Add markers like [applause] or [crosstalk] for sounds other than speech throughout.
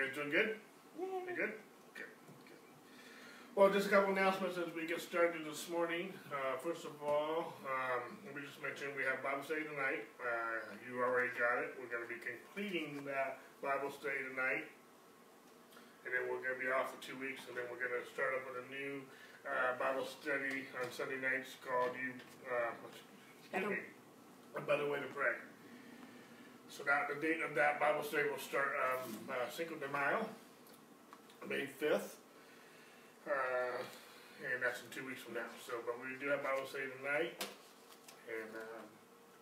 guys doing good? You good? Good. good. Well, just a couple announcements as we get started this morning. Uh, first of all, um, let me just mention we have Bible study tonight. Uh, you already got it. We're going to be completing that Bible study tonight. And then we're going to be off for two weeks, and then we're going to start up with a new uh, Bible study on Sunday nights called "You." Uh, excuse me, a better way to pray. So that the date of that Bible study will start um, uh, Cinco de Mayo, May 5th. Uh, and that's in two weeks from now. So, but we do have Bible study tonight, and um,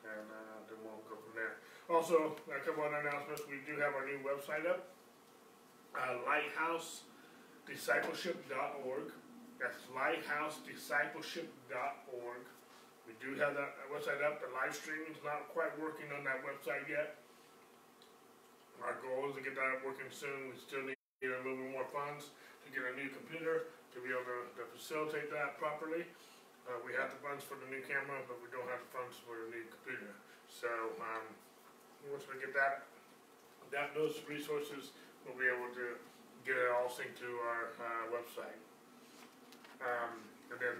and uh, then we'll go from there. Also, a couple other announcements. We do have our new website up, uh, lighthousediscipleship.org. That's lighthousediscipleship.org. We do have that website up. The live streaming is not quite working on that website yet. Our goal is to get that working soon. We still need a little bit more funds to get a new computer to be able to, to facilitate that properly. Uh, we have the funds for the new camera, but we don't have the funds for the new computer. So um, once we get that, that those resources, we'll be able to get it all synced to our uh, website. Um, and then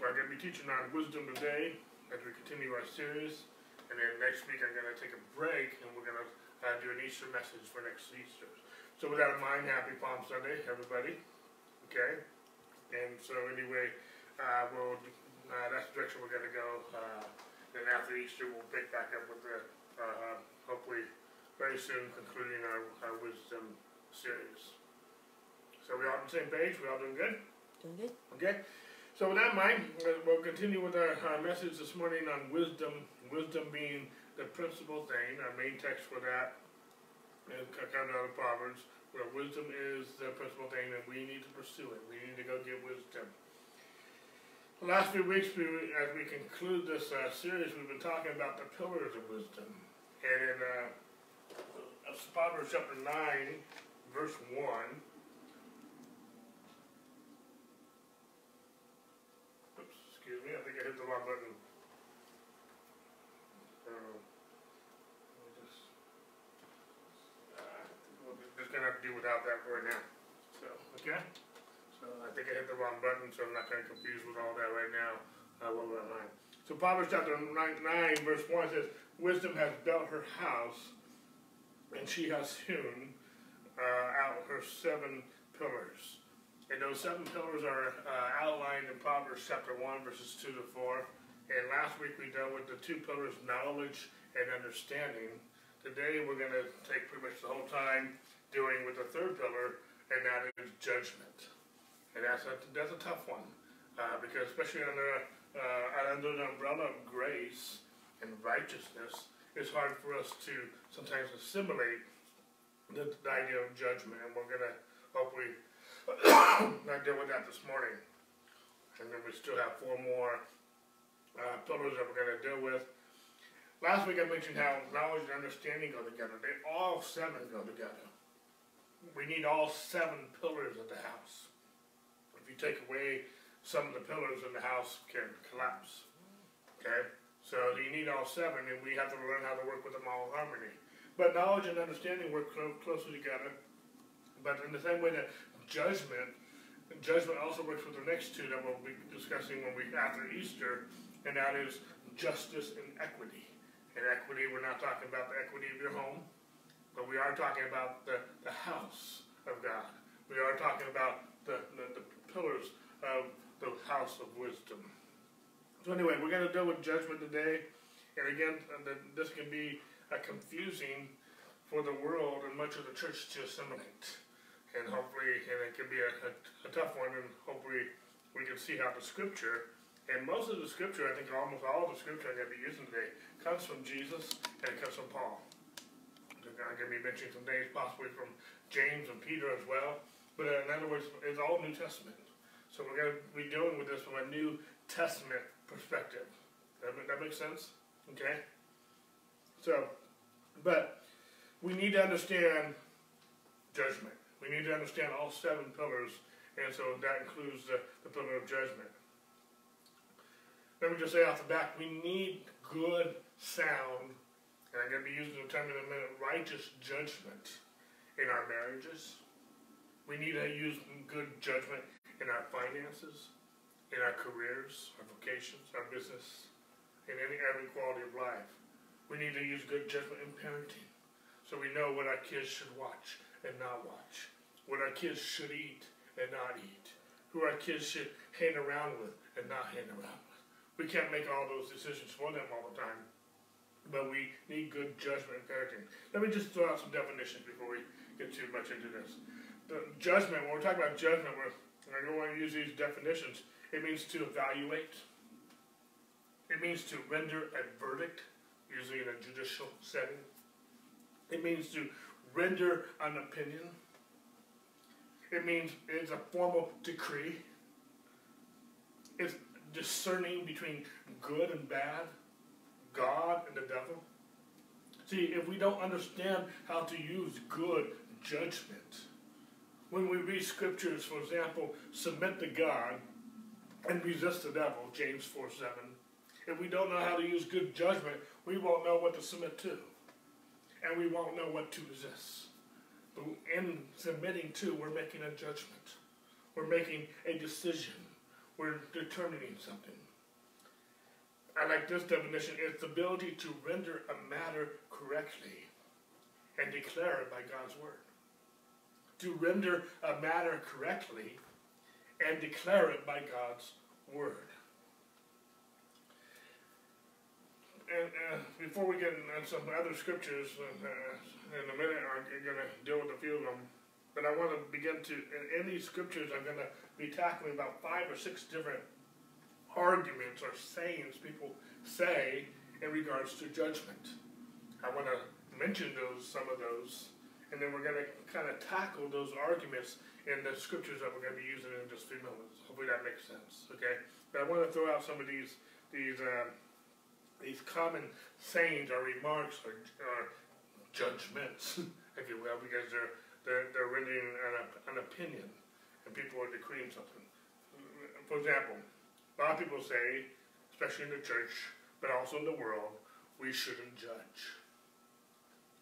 we're going to be teaching on wisdom today as we continue our series. And then next week I'm going to take a break and we're going to uh, do an Easter message for next Easter. So with that in mind, happy Palm Sunday, everybody. Okay? And so anyway, uh, we'll, uh, that's the direction we're going to go. Uh, and after Easter, we'll pick back up with the, uh, hopefully very soon concluding our, our wisdom series. So we all on the same page? We all doing good? Doing good. Okay? So with that in mind, we'll continue with our, our message this morning on wisdom, wisdom being the principal thing, our main text for that is coming out of Proverbs, where wisdom is the principal thing and we need to pursue it. We need to go get wisdom. The last few weeks, we, as we conclude this uh, series, we've been talking about the pillars of wisdom. And in uh, Proverbs chapter 9, verse 1, Oops, Excuse me, I think I hit the wrong button. Um, just, uh, we're just gonna have to deal without that right now. So, okay? So I think I hit the wrong button, so I'm not kind of confused with all that right now. Uh, what was nine? So Proverbs chapter nine, nine, verse one says, "Wisdom has built her house, and she has hewn uh, out her seven pillars." And those seven pillars are uh, outlined in Proverbs chapter 1, verses 2 to 4. And last week we dealt with the two pillars, knowledge and understanding. Today we're going to take pretty much the whole time doing with the third pillar, and that is judgment. And that's a, that's a tough one, uh, because especially under, uh, under the umbrella of grace and righteousness, it's hard for us to sometimes assimilate the, the idea of judgment. And we're going to hopefully [coughs] not deal with that this morning. And then we still have four more uh, pillars that we're going to deal with. Last week I mentioned how knowledge and understanding go together. They all seven go together. We need all seven pillars of the house. If you take away some of the pillars in the house can collapse. Okay? So you need all seven, and we have to learn how to work with them all in harmony. But knowledge and understanding work closely together. But in the same way that judgment. Judgment also works with the next two that we'll be discussing when we after Easter, and that is justice and equity. And equity, we're not talking about the equity of your home, but we are talking about the, the house of God. We are talking about the, the, the pillars of the house of wisdom. So anyway, we're going to deal with judgment today. And again, this can be uh, confusing for the world and much of the church to assimilate and hopefully, and it can be a, a, a tough one, and hopefully we can see how the scripture, and most of the scripture, I think almost all of the scripture I'm going to be using today, comes from Jesus and it comes from Paul. I'm going to be mentioning some names possibly from James and Peter as well, but uh, in other words, it's all New Testament. So we're going to be dealing with this from a New Testament perspective. That, that makes sense? Okay? So, but we need to understand judgment. We need to understand all seven pillars, and so that includes the, the pillar of judgment. Let me just say off the bat, we need good, sound, and I'm going to be using the term in a minute, righteous judgment in our marriages. We need to use good judgment in our finances, in our careers, our vocations, our business, in any every quality of life. We need to use good judgment in parenting, so we know what our kids should watch and not watch, what our kids should eat and not eat, who our kids should hang around with and not hang around with. We can't make all those decisions for them all the time, but we need good judgment in parenting. Let me just throw out some definitions before we get too much into this. The judgment, when we're talking about judgment, we're, I don't want to use these definitions. It means to evaluate. It means to render a verdict, usually in a judicial setting. It means to render an opinion. It means it's a formal decree. It's discerning between good and bad, God and the devil. See, if we don't understand how to use good judgment, when we read scriptures, for example, submit to God and resist the devil, James 4 7. If we don't know how to use good judgment, we won't know what to submit to. And we won't know what to resist. But in submitting to, we're making a judgment. We're making a decision. We're determining something. I like this definition it's the ability to render a matter correctly and declare it by God's word. To render a matter correctly and declare it by God's word. And uh, before we get into some other scriptures, uh, in a minute I'm going to deal with a few of them. But I want to begin to, in, in these scriptures, I'm going to be tackling about five or six different arguments or sayings people say in regards to judgment. I want to mention those, some of those, and then we're going to kind of tackle those arguments in the scriptures that we're going to be using in just a few moments. Hopefully that makes sense. Okay, but I want to throw out some of these these uh, these common sayings or remarks or, or judgments, [laughs] if you will, because they're they're, they're rendering an, an opinion and people are decreeing something. For example, a lot of people say, especially in the church, but also in the world, we shouldn't judge.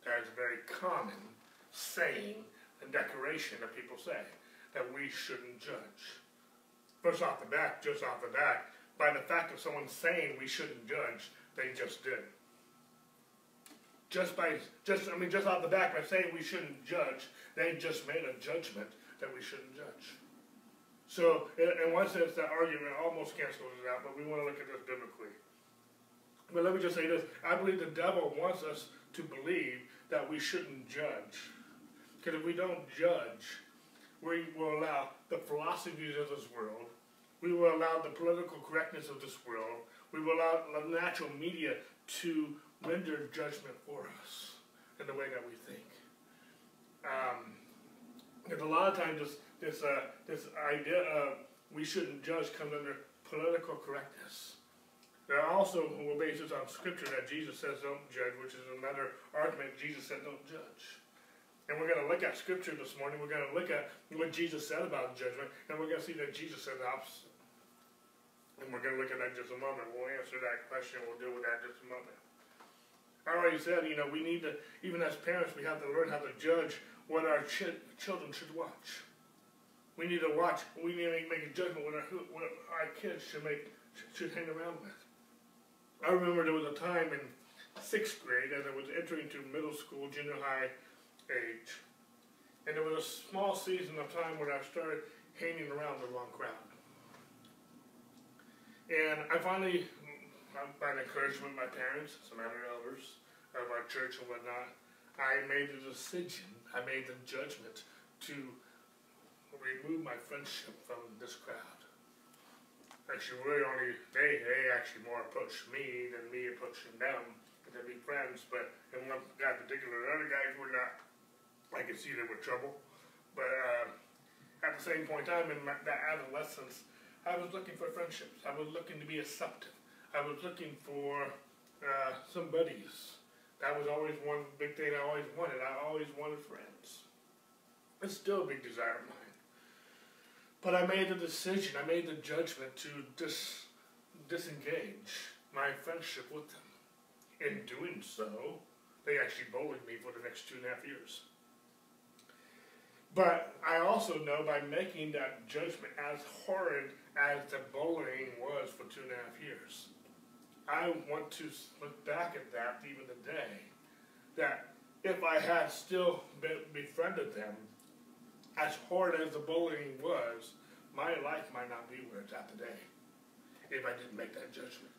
That is a very common saying and declaration that people say, that we shouldn't judge. First off the bat, just off the bat, by the fact of someone saying we shouldn't judge, they just did. Just by, just I mean, just off the bat, by saying we shouldn't judge, they just made a judgment that we shouldn't judge. So, in, one sense, that argument almost cancels it out, but we want to look at this biblically. But let me just say this I believe the devil wants us to believe that we shouldn't judge. Because if we don't judge, we will allow the philosophies of this world, we will allow the political correctness of this world, we will allow the natural media to render judgment for us in the way that we think. Um, because a lot of times this this uh, this idea of we shouldn't judge comes under political correctness. There are also will basis on scripture that Jesus says don't judge, which is another argument. Jesus said don't judge. And we're going to look at scripture this morning. We're going to look at what Jesus said about judgment, and we're going to see that Jesus said the opposite. And we're going to look at that just a moment. We'll answer that question. We'll deal with that just a moment. I already said, you know, we need to, even as parents, we have to learn how to judge what our ch- children should watch. We need to watch. We need to make a judgment what our, what our kids should make should hang around with. I remember there was a time in sixth grade as I was entering to middle school, junior high age, and there was a small season of time where I started hanging around the wrong crowd. And I finally, by the encouragement of my parents, some other elders of our church and whatnot, I made the decision, I made the judgment to remove my friendship from this crowd. Actually, really only, they, they actually more approached me than me approaching them to be friends, but in one guy in particular, the other guys were not, I could see they were trouble. But uh, at the same point in time, in my, that adolescence, I was looking for friendships. I was looking to be accepted. I was looking for uh, some buddies. That was always one big thing I always wanted. I always wanted friends. It's still a big desire of mine. But I made the decision, I made the judgment to dis, disengage my friendship with them. In doing so, they actually bullied me for the next two and a half years. But I also know by making that judgment, as horrid as the bullying was for two and a half years, I want to look back at that even today. That if I had still befriended them, as hard as the bullying was, my life might not be where it's at today if I didn't make that judgment.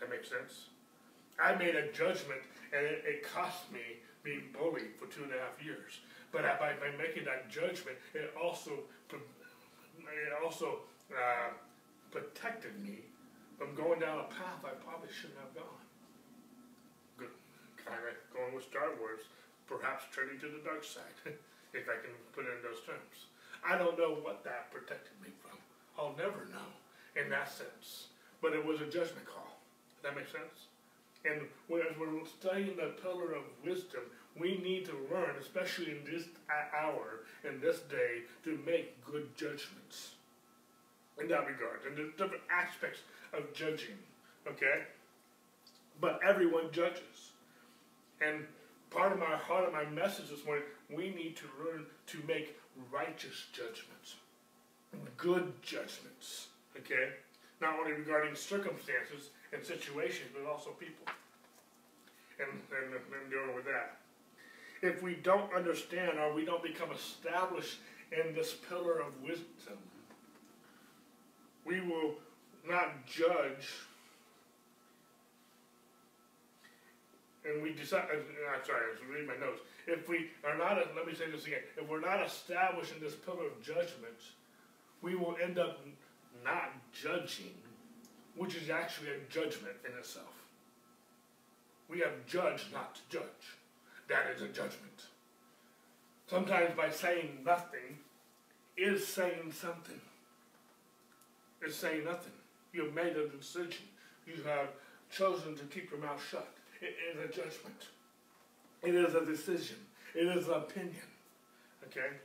That makes sense? I made a judgment and it, it cost me being bullied for two and a half years. But by, by making that judgment, it also it also uh, protected me from going down a path I probably shouldn't have gone. Good, kind of going with Star Wars, perhaps turning to the dark side, [laughs] if I can put it in those terms. I don't know what that protected me from. I'll never know in that sense. But it was a judgment call. Does that make sense? And as we're studying the pillar of wisdom, we need to learn, especially in this hour, in this day, to make good judgments in that regard. And there's different aspects of judging, okay? But everyone judges. And part of my heart of my message this morning, we need to learn to make righteous judgments, good judgments, okay? Not only regarding circumstances and situations, but also people. And, and, and dealing with that if we don't understand or we don't become established in this pillar of wisdom, we will not judge. And we decide, sorry, I was reading my notes. If we are not, let me say this again, if we're not establishing this pillar of judgment, we will end up not judging, which is actually a judgment in itself. We have judged not to judge. That is a judgment. Sometimes by saying nothing is saying something. It's saying nothing. You have made a decision. You have chosen to keep your mouth shut. It is a judgment. It is a decision. It is an opinion. Okay?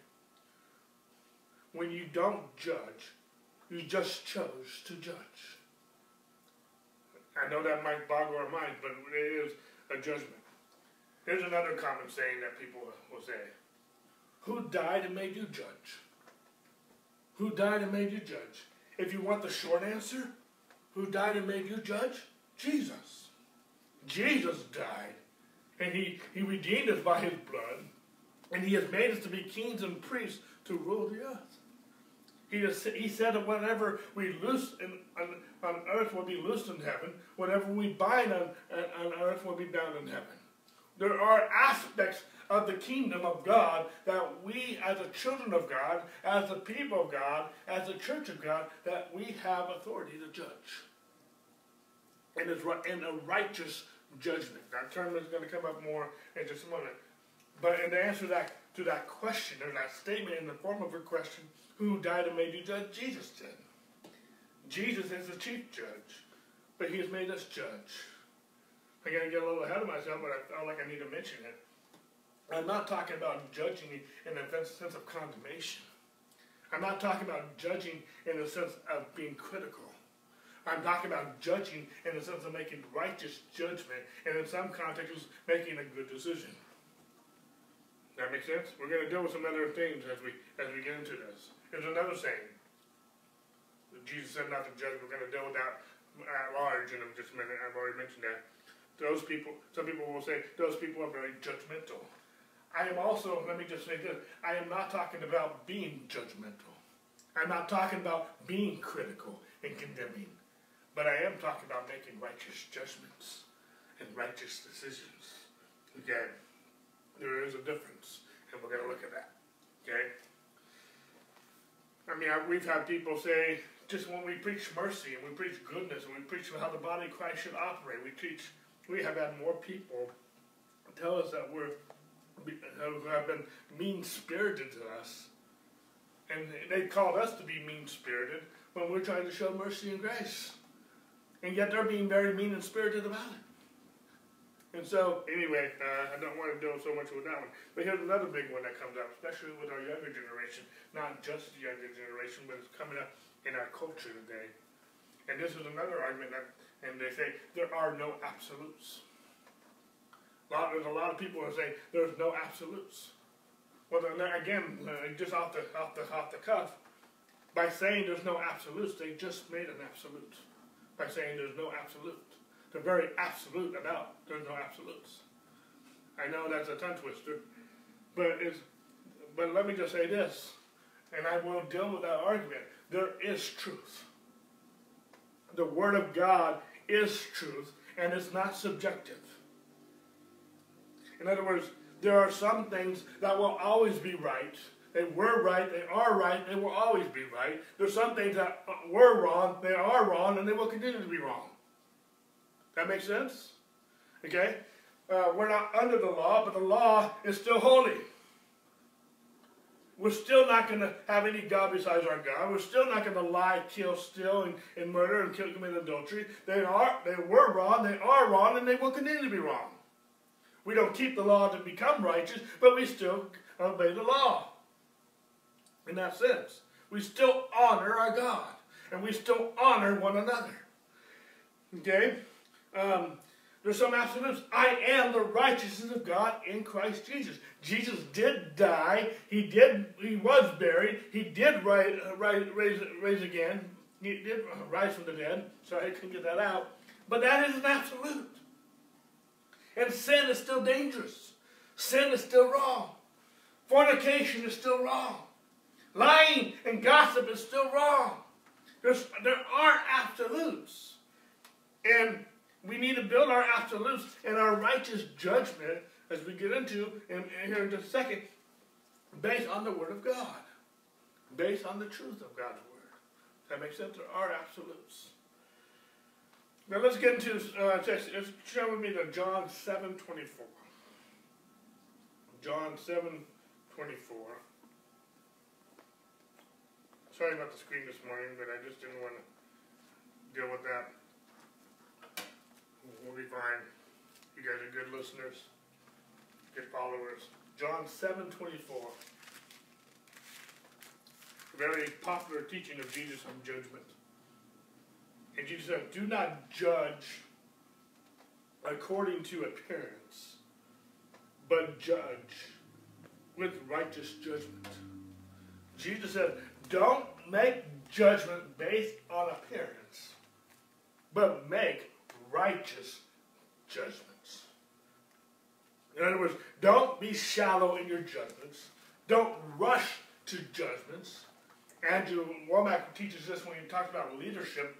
When you don't judge, you just chose to judge. I know that might boggle our minds, but it is a judgment. Here's another common saying that people will say Who died and made you judge? Who died and made you judge? If you want the short answer, who died and made you judge? Jesus. Jesus died, and he, he redeemed us by his blood, and he has made us to be kings and priests to rule the earth. He, he said that whatever we loose in, on, on earth will be loosed in heaven, whatever we bind on, on earth will be bound in heaven. There are aspects of the kingdom of God that we, as the children of God, as the people of God, as the church of God, that we have authority to judge. And it's in a righteous judgment. That term is going to come up more in just a moment. But in the answer to that, to that question, or that statement in the form of a question, who died and made you judge? Jesus did. Jesus is the chief judge, but he has made us judge. I gotta get a little ahead of myself, but I felt like I need to mention it. I'm not talking about judging in the sense of condemnation. I'm not talking about judging in the sense of being critical. I'm talking about judging in the sense of making righteous judgment, and in some contexts, making a good decision. That makes sense? We're going to deal with some other things as we as we get into this. There's another saying. Jesus said not to judge. We're going to deal with that at large in just a minute. I've already mentioned that. Those people, some people will say, those people are very judgmental. I am also, let me just say this, I am not talking about being judgmental. I'm not talking about being critical and condemning. But I am talking about making righteous judgments and righteous decisions. Okay? There is a difference, and we're going to look at that. Okay? I mean, I, we've had people say, just when we preach mercy and we preach goodness and we preach how the body of Christ should operate, we teach we have had more people tell us that we're have been mean spirited to us, and they called us to be mean spirited when we're trying to show mercy and grace, and yet they're being very mean and spirited about it. And so, anyway, uh, I don't want to deal so much with that one. But here's another big one that comes up, especially with our younger generation. Not just the younger generation, but it's coming up in our culture today. And this is another argument that and they say there are no absolutes. Lot, there's a lot of people who say there's no absolutes. well, again, uh, just off the off the off the cuff, by saying there's no absolutes, they just made an absolute. By saying there's no absolute, they're very absolute about there's no absolutes. I know that's a tongue twister, but it's. But let me just say this, and I will deal with that argument. There is truth. The Word of God is truth, and it's not subjective. In other words, there are some things that will always be right. They were right, they are right, they will always be right. There's some things that were wrong, they are wrong, and they will continue to be wrong. That makes sense? Okay? Uh, we're not under the law, but the law is still holy. We're still not going to have any God besides our God. We're still not going to lie, kill, steal, and, and murder and kill, commit adultery. They are, they were wrong, they are wrong, and they will continue to be wrong. We don't keep the law to become righteous, but we still obey the law. In that sense, we still honor our God, and we still honor one another. Okay? Um, there's some absolutes. I am the righteousness of God in Christ Jesus. Jesus did die. He did. He was buried. He did rise, raise, raise again. He did rise from the dead. Sorry, I couldn't get that out. But that is an absolute. And sin is still dangerous. Sin is still wrong. Fornication is still wrong. Lying and gossip is still wrong. There's, there are absolutes. And we need to build our absolutes and our righteous judgment, as we get into in, in here in just a second, based on the Word of God. Based on the truth of God's Word. Does that make sense? There are absolutes. Now let's get into uh, text. Turn with me to John seven twenty four. John seven twenty four. Sorry about the screen this morning, but I just didn't want to deal with that. We'll be fine. You guys are good listeners, good followers. John seven twenty four. Very popular teaching of Jesus on judgment. And Jesus said, Do not judge according to appearance, but judge with righteous judgment. Jesus said, Don't make judgment based on appearance, but make righteous judgments. In other words, don't be shallow in your judgments. Don't rush to judgments. Andrew Wommack teaches this when he talks about leadership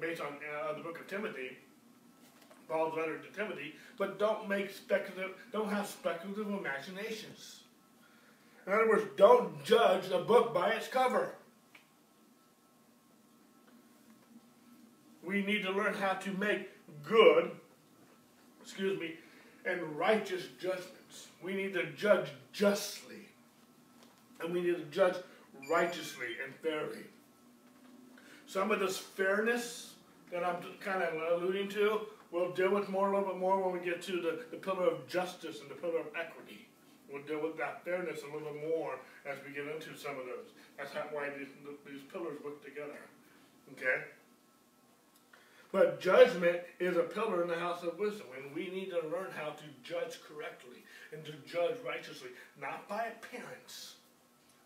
based on uh, the book of Timothy, Paul's letter to Timothy, but don't make speculative, don't have speculative imaginations. In other words, don't judge a book by its cover. We need to learn how to make good, excuse me, and righteous judgments. We need to judge justly. And we need to judge righteously and fairly. Some of this fairness that I'm kind of alluding to, we'll deal with more a little bit more when we get to the, the pillar of justice and the pillar of equity. We'll deal with that fairness a little bit more as we get into some of those. That's how, why these, these pillars work together. Okay? But judgment is a pillar in the house of wisdom, and we need to learn how to judge correctly and to judge righteously, not by appearance,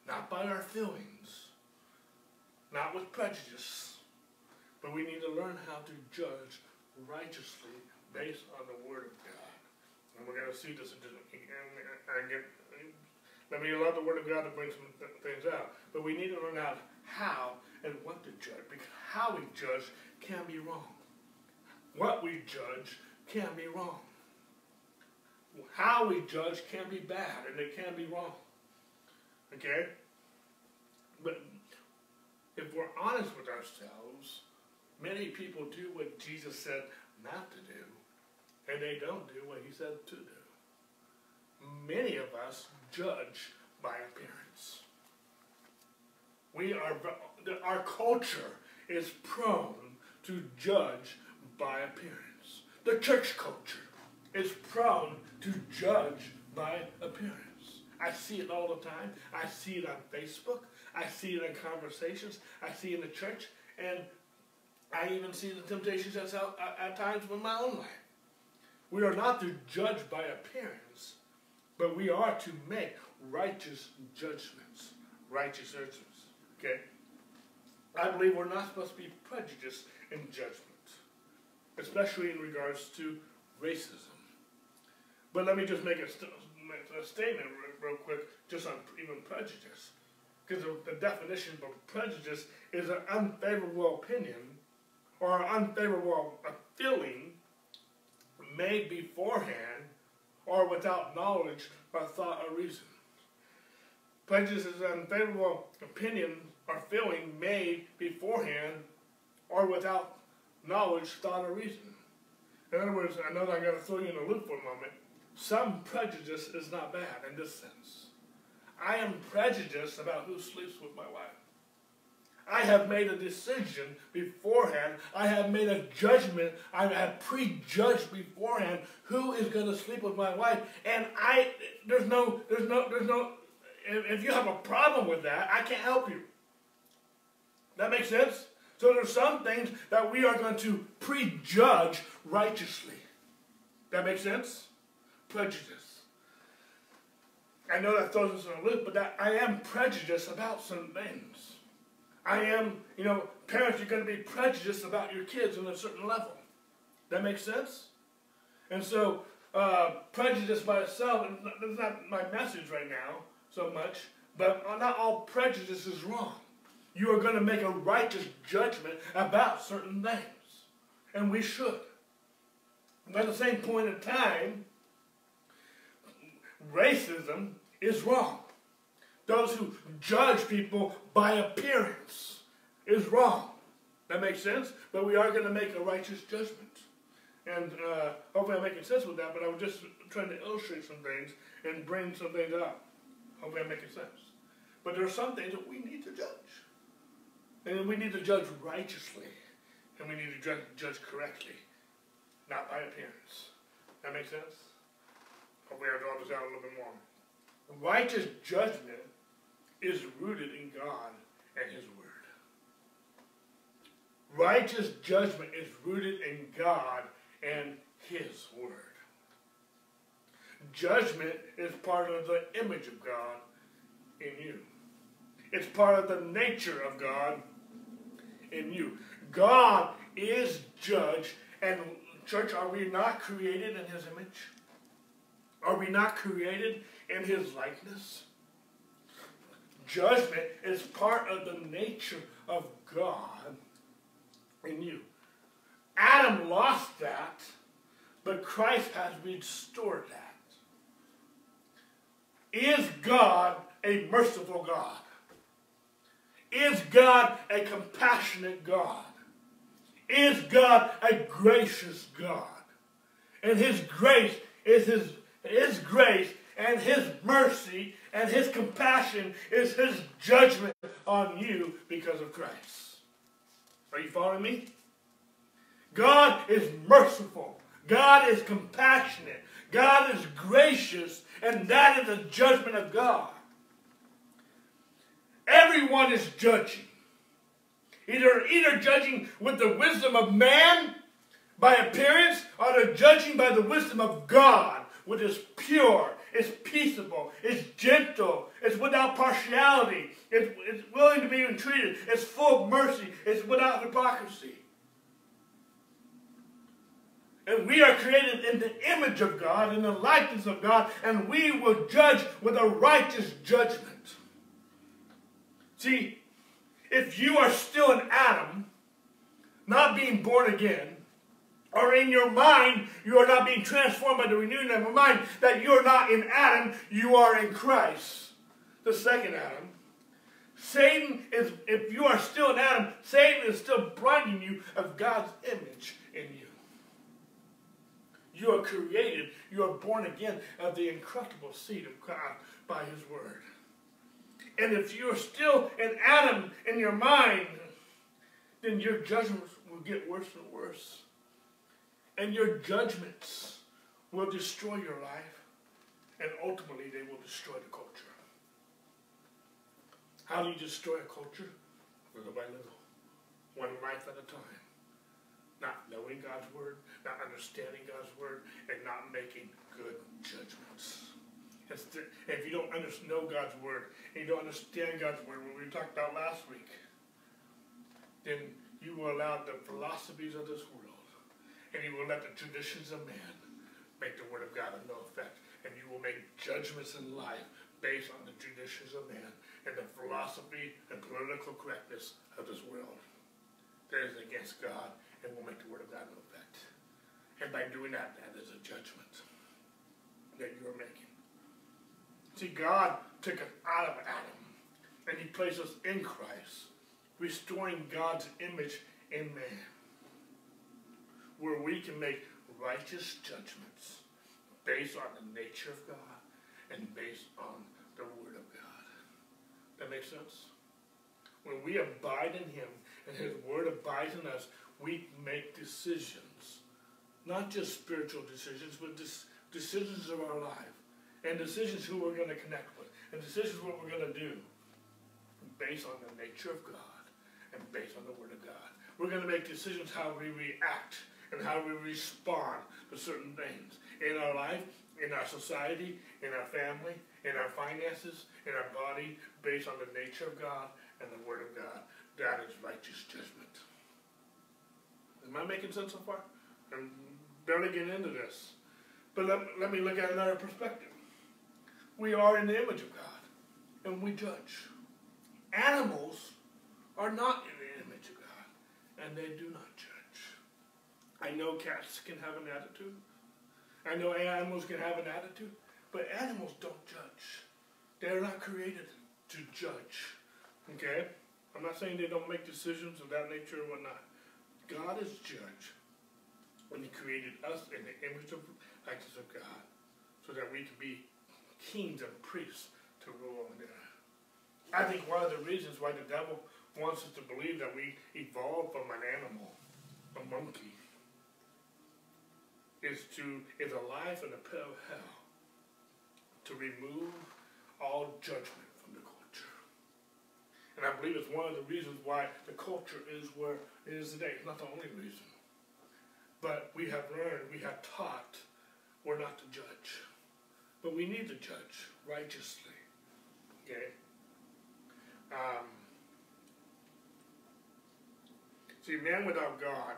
not by our feelings, not with prejudice, but we need to learn how to judge righteously based on the Word of God. And we're going to see this. Get, let me allow the Word of God to bring some things out. But we need to learn out how and what to judge, because how we judge can be wrong. What we judge can be wrong. How we judge can be bad, and it can be wrong. Okay? But if we're honest with ourselves, many people do what Jesus said not to do, and they don't do what he said to do. Many of us judge by appearance. We are, our culture is prone to judge by appearance. The church culture is prone to judge by appearance. I see it all the time. I see it on Facebook. I see it in conversations. I see it in the church. And I even see the temptations at, at times in my own life. We are not to judge by appearance, but we are to make righteous judgments. Righteous judgments. Okay? I believe we're not supposed to be prejudiced in judgment, especially in regards to racism. But let me just make a, st- a statement real, real quick, just on even prejudice. Because the, the definition of prejudice is an unfavorable opinion or unfavorable feeling made beforehand or without knowledge or thought or reason. Prejudice is an unfavorable opinion or feeling made beforehand or without knowledge, thought, or reason. In other words, I know that I'm going to throw you in a loop for a moment. Some prejudice is not bad in this sense. I am prejudiced about who sleeps with my wife. I have made a decision beforehand. I have made a judgment. I have prejudged beforehand who is going to sleep with my wife. And I, there's no, there's no, there's no, if you have a problem with that, I can't help you. That makes sense? So there's some things that we are going to prejudge righteously. That makes sense? Prejudice. I know that throws us in a loop, but that I am prejudiced about some things. I am, you know, parents are going to be prejudiced about your kids on a certain level. That makes sense? And so, uh, prejudice by itself, that's not my message right now so much, but not all prejudice is wrong. You are going to make a righteous judgment about certain things. And we should. But at the same point in time, racism is wrong. Those who judge people by appearance is wrong. That makes sense? But we are going to make a righteous judgment. And uh, hopefully I'm making sense with that, but I was just trying to illustrate some things and bring some things up. Hopefully I'm making sense. But there are some things that we need to judge. And we need to judge righteously. And we need to judge, judge correctly, not by appearance. That makes sense? Hopefully I draw this out a little bit more. Righteous judgment is rooted in God and His Word. Righteous judgment is rooted in God and His Word. Judgment is part of the image of God in you. It's part of the nature of God in you. God is judge, and church, are we not created in His image? Are we not created in His likeness? Judgment is part of the nature of God in you. Adam lost that, but Christ has restored that. Is God a merciful God? Is God a compassionate God? Is God a gracious God? And His grace is His, His grace and His mercy and His compassion is His judgment on you because of Christ. Are you following me? God is merciful. God is compassionate. God is gracious. And that is the judgment of God. Everyone is judging. Either, either judging with the wisdom of man by appearance, or they're judging by the wisdom of God, which is pure, it's peaceable, it's gentle, it's without partiality, it's, willing to be entreated, it's full of mercy, it's without hypocrisy. And we are created in the image of God, in the likeness of God, and we will judge with a righteous judgment. See, if you are still an Adam, not being born again, or in your mind, you are not being transformed by the renewing of your mind, that you are not in Adam, you are in Christ, the second Adam. Satan is, if you are still in Adam, Satan is still blinding you of God's image in you. You are created, you are born again of the incorruptible seed of God by His Word. And if you're still in Adam in your mind, then your judgments will get worse and worse. And your judgments will destroy your life, and ultimately they will destroy the culture. How do you destroy a culture? Little by little, one life at a time. Not knowing God's word, not understanding God's word, and not making good judgments. If you don't know God's word and you don't understand God's word, what we talked about last week, then you will allow the philosophies of this world and you will let the traditions of man make the word of God of no effect. And you will make judgments in life based on the traditions of man and the philosophy and political correctness of this world that is against God and will make the word of God of no effect. And by doing that, that is a judgment that you are making. See, God took us out of Adam and he placed us in Christ, restoring God's image in man, where we can make righteous judgments based on the nature of God and based on the Word of God. That makes sense? When we abide in Him and His Word abides in us, we make decisions. Not just spiritual decisions, but decisions of our life. And decisions who we're going to connect with. And decisions what we're going to do. Based on the nature of God and based on the Word of God. We're going to make decisions how we react and how we respond to certain things in our life, in our society, in our family, in our finances, in our body, based on the nature of God and the Word of God. That is righteous judgment. Am I making sense so far? I'm barely getting into this. But let, let me look at another perspective. We are in the image of God, and we judge. Animals are not in the image of God, and they do not judge. I know cats can have an attitude. I know animals can have an attitude, but animals don't judge. They're not created to judge. Okay? I'm not saying they don't make decisions of that nature or whatnot. God is judge when He created us in the image of likeness of God, so that we can be kings and priests to rule on the earth. I think one of the reasons why the devil wants us to believe that we evolved from an animal, a monkey, is to is a life in the pit of hell to remove all judgment from the culture. And I believe it's one of the reasons why the culture is where it is today. It's not the only reason. But we have learned, we have taught we're not to judge. But we need to judge righteously. Okay? Um, see, man without God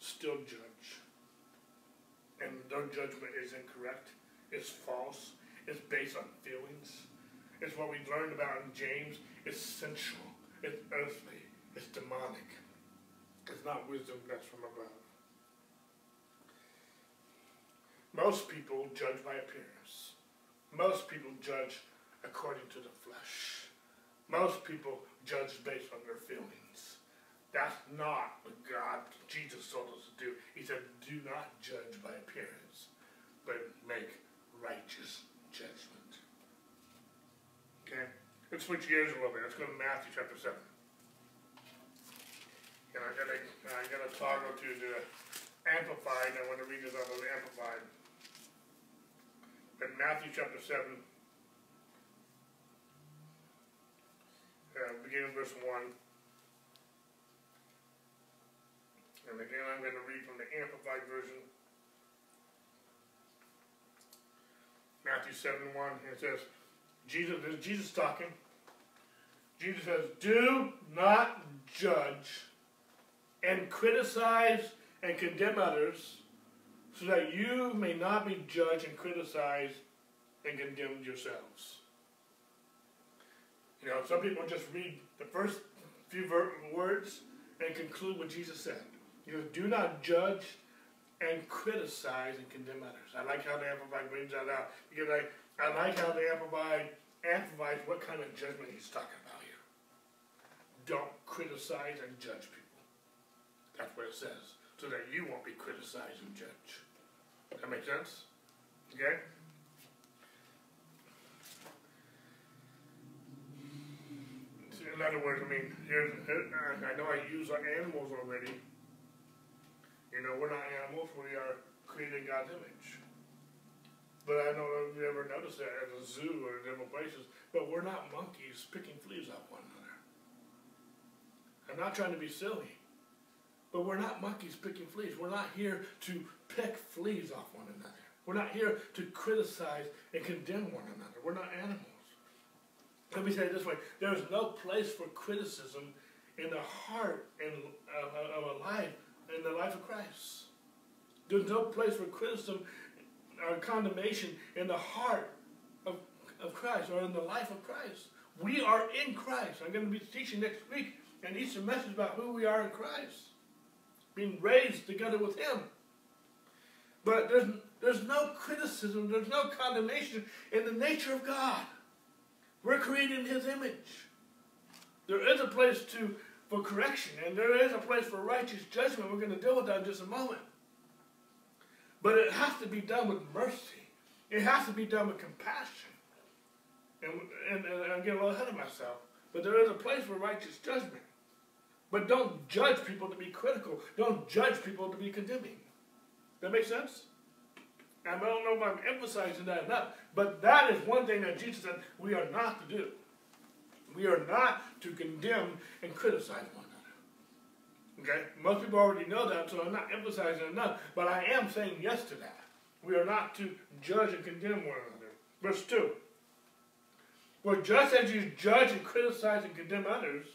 still judge and their judgment is incorrect, it's false, it's based on feelings. It's what we learned about in James. It's sensual, it's earthly, it's demonic. It's not wisdom that's from above. Most people judge by appearance. Most people judge according to the flesh. Most people judge based on their feelings. That's not what God, Jesus told us to do. He said, do not judge by appearance, but make righteous judgment. Okay? Let's switch gears a little bit. Let's go to Matthew chapter 7. And I'm gonna, I'm gonna toggle to the Amplified. I want to read this of the Amplified. In Matthew chapter 7, uh, beginning verse 1. And again, I'm going to read from the Amplified Version. Matthew 7 1, it says, Jesus, is Jesus talking. Jesus says, Do not judge and criticize and condemn others, so that you may not be judged and criticized and condemned yourselves. You know, some people just read the first few words and conclude what Jesus said. Do not judge and criticize and condemn others. I like how the Amplified brings that out. Because I, I like how the Amplified amplifies what kind of judgment he's talking about here. Don't criticize and judge people. That's what it says. So that you won't be criticized and judged. That make sense? Okay? In other words, I mean, here's, I know I use animals already. You know, we're not animals, we are created in God's image. But I don't know if you ever noticed that at a zoo or in different places, but we're not monkeys picking fleas off one another. I'm not trying to be silly, but we're not monkeys picking fleas. We're not here to pick fleas off one another. We're not here to criticize and condemn one another. We're not animals. Let me say it this way there is no place for criticism in the heart and, uh, of a life, in the life of Christ. There's no place for criticism or condemnation in the heart of, of Christ or in the life of Christ. We are in Christ. I'm going to be teaching next week and Easter message about who we are in Christ, being raised together with Him. But there's, there's no criticism, there's no condemnation in the nature of God. We're created in His image. There is a place to for correction, and there is a place for righteous judgment. We're going to deal with that in just a moment. But it has to be done with mercy. It has to be done with compassion. And, and, and I'm getting a little ahead of myself. But there is a place for righteous judgment. But don't judge people to be critical. Don't judge people to be condemning. That makes sense? I don't know if I'm emphasizing that enough, but that is one thing that Jesus said we are not to do. We are not to condemn and criticize one another. Okay? Most people already know that, so I'm not emphasizing enough, but I am saying yes to that. We are not to judge and condemn one another. Verse 2. For just as you judge and criticize and condemn others,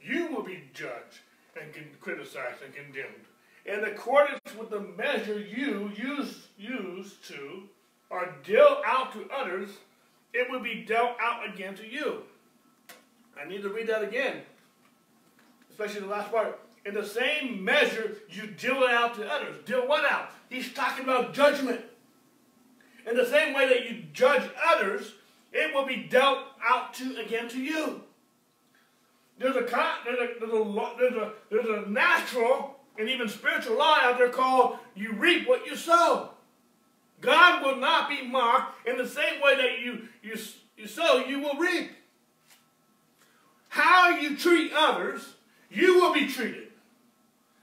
you will be judged and criticized and condemned in accordance with the measure you use, use to or deal out to others, it will be dealt out again to you. I need to read that again, especially the last part. In the same measure you deal it out to others. Deal what out? He's talking about judgment. In the same way that you judge others, it will be dealt out to again to you. There's a, there's a, there's a, there's a, there's a natural and even spiritual law out there called you reap what you sow. God will not be mocked in the same way that you, you, you sow, you will reap. How you treat others, you will be treated.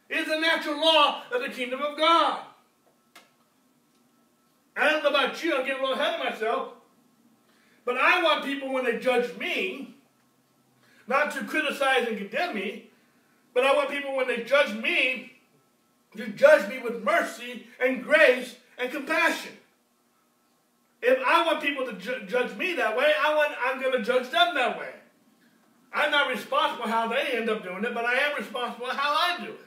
It's a natural law of the kingdom of God. I don't know about you, I'm getting a little ahead of myself. But I want people, when they judge me, not to criticize and condemn me, but I want people, when they judge me, to judge me with mercy and grace and compassion. If I want people to ju judge me that way, I want, I'm going to judge them that way. I'm not responsible how they end up doing it, but I am responsible how I do it.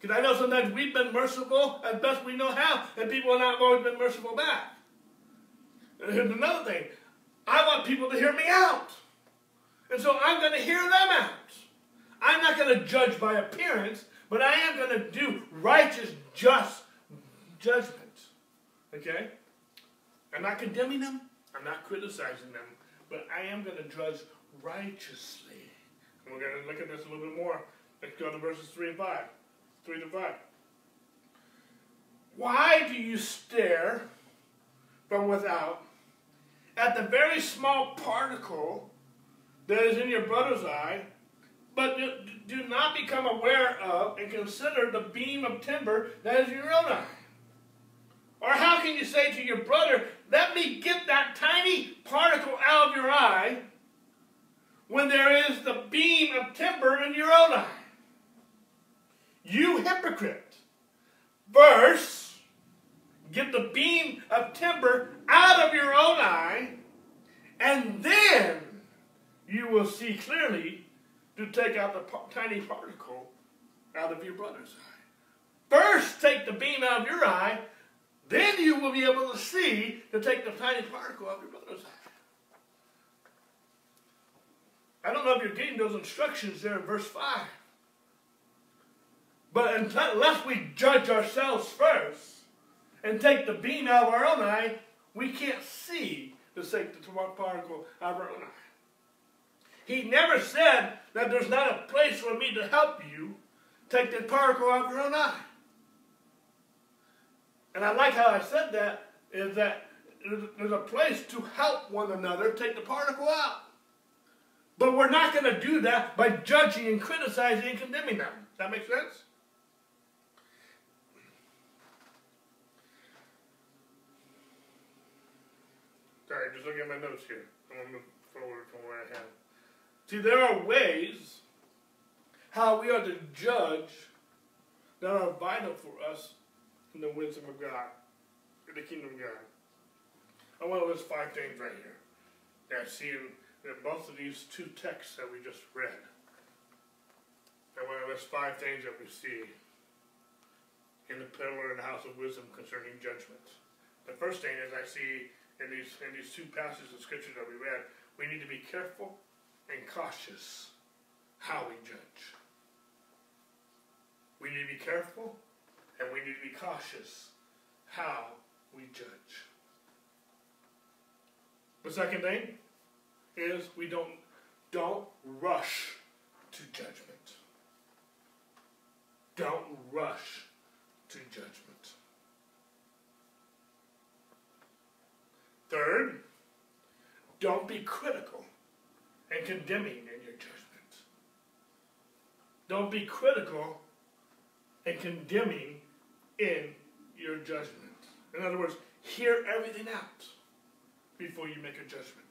Because I know sometimes we've been merciful as best we know how, and people have not always been merciful back. And here's another thing. I want people to hear me out. And so I'm going to hear them out. I'm not going to judge by appearance, but I am going to do righteous, just judgment. Okay? I'm not condemning them. I'm not criticizing them. But I am going to judge righteously. And we're going to look at this a little bit more. Let's go to verses 3 and 5. 3 to 5. Why do you stare from without at the very small particle that is in your brother's eye, but do not become aware of and consider the beam of timber that is in your own eye. Or how can you say to your brother, let me get that tiny particle out of your eye when there is the beam of timber in your own eye? You hypocrite. First, get the beam of timber out of your own eye, and then you will see clearly to take out the tiny particle out of your brother's eye. First, take the beam out of your eye, then you will be able to see to take the tiny particle out of your brother's eye. I don't know if you're getting those instructions there in verse 5. But unless we judge ourselves first and take the beam out of our own eye, we can't see the particle out of our own eye. He never said that there's not a place for me to help you take the particle out of your own eye. And I like how I said that, is that there's a place to help one another take the particle out. But we're not going to do that by judging and criticizing and condemning them. Does that make sense? Sorry, just looking at my notes here. I'm going to move forward from where I have. See, there are ways how we are to judge that are vital for us in the wisdom of God. in the kingdom of God. I want to list five things right here that I see in, in both of these two texts that we just read. I want to list five things that we see in the pillar and the house of wisdom concerning judgment. The first thing is I see in these in these two passages of scripture that we read, we need to be careful and cautious how we judge. We need to be careful and we need to be cautious how we judge. The second thing is we don't don't rush to judgment. Don't rush to judgment. Third, don't be critical and condemning in your judgment. Don't be critical and condemning in your judgment. In other words, hear everything out before you make a judgment.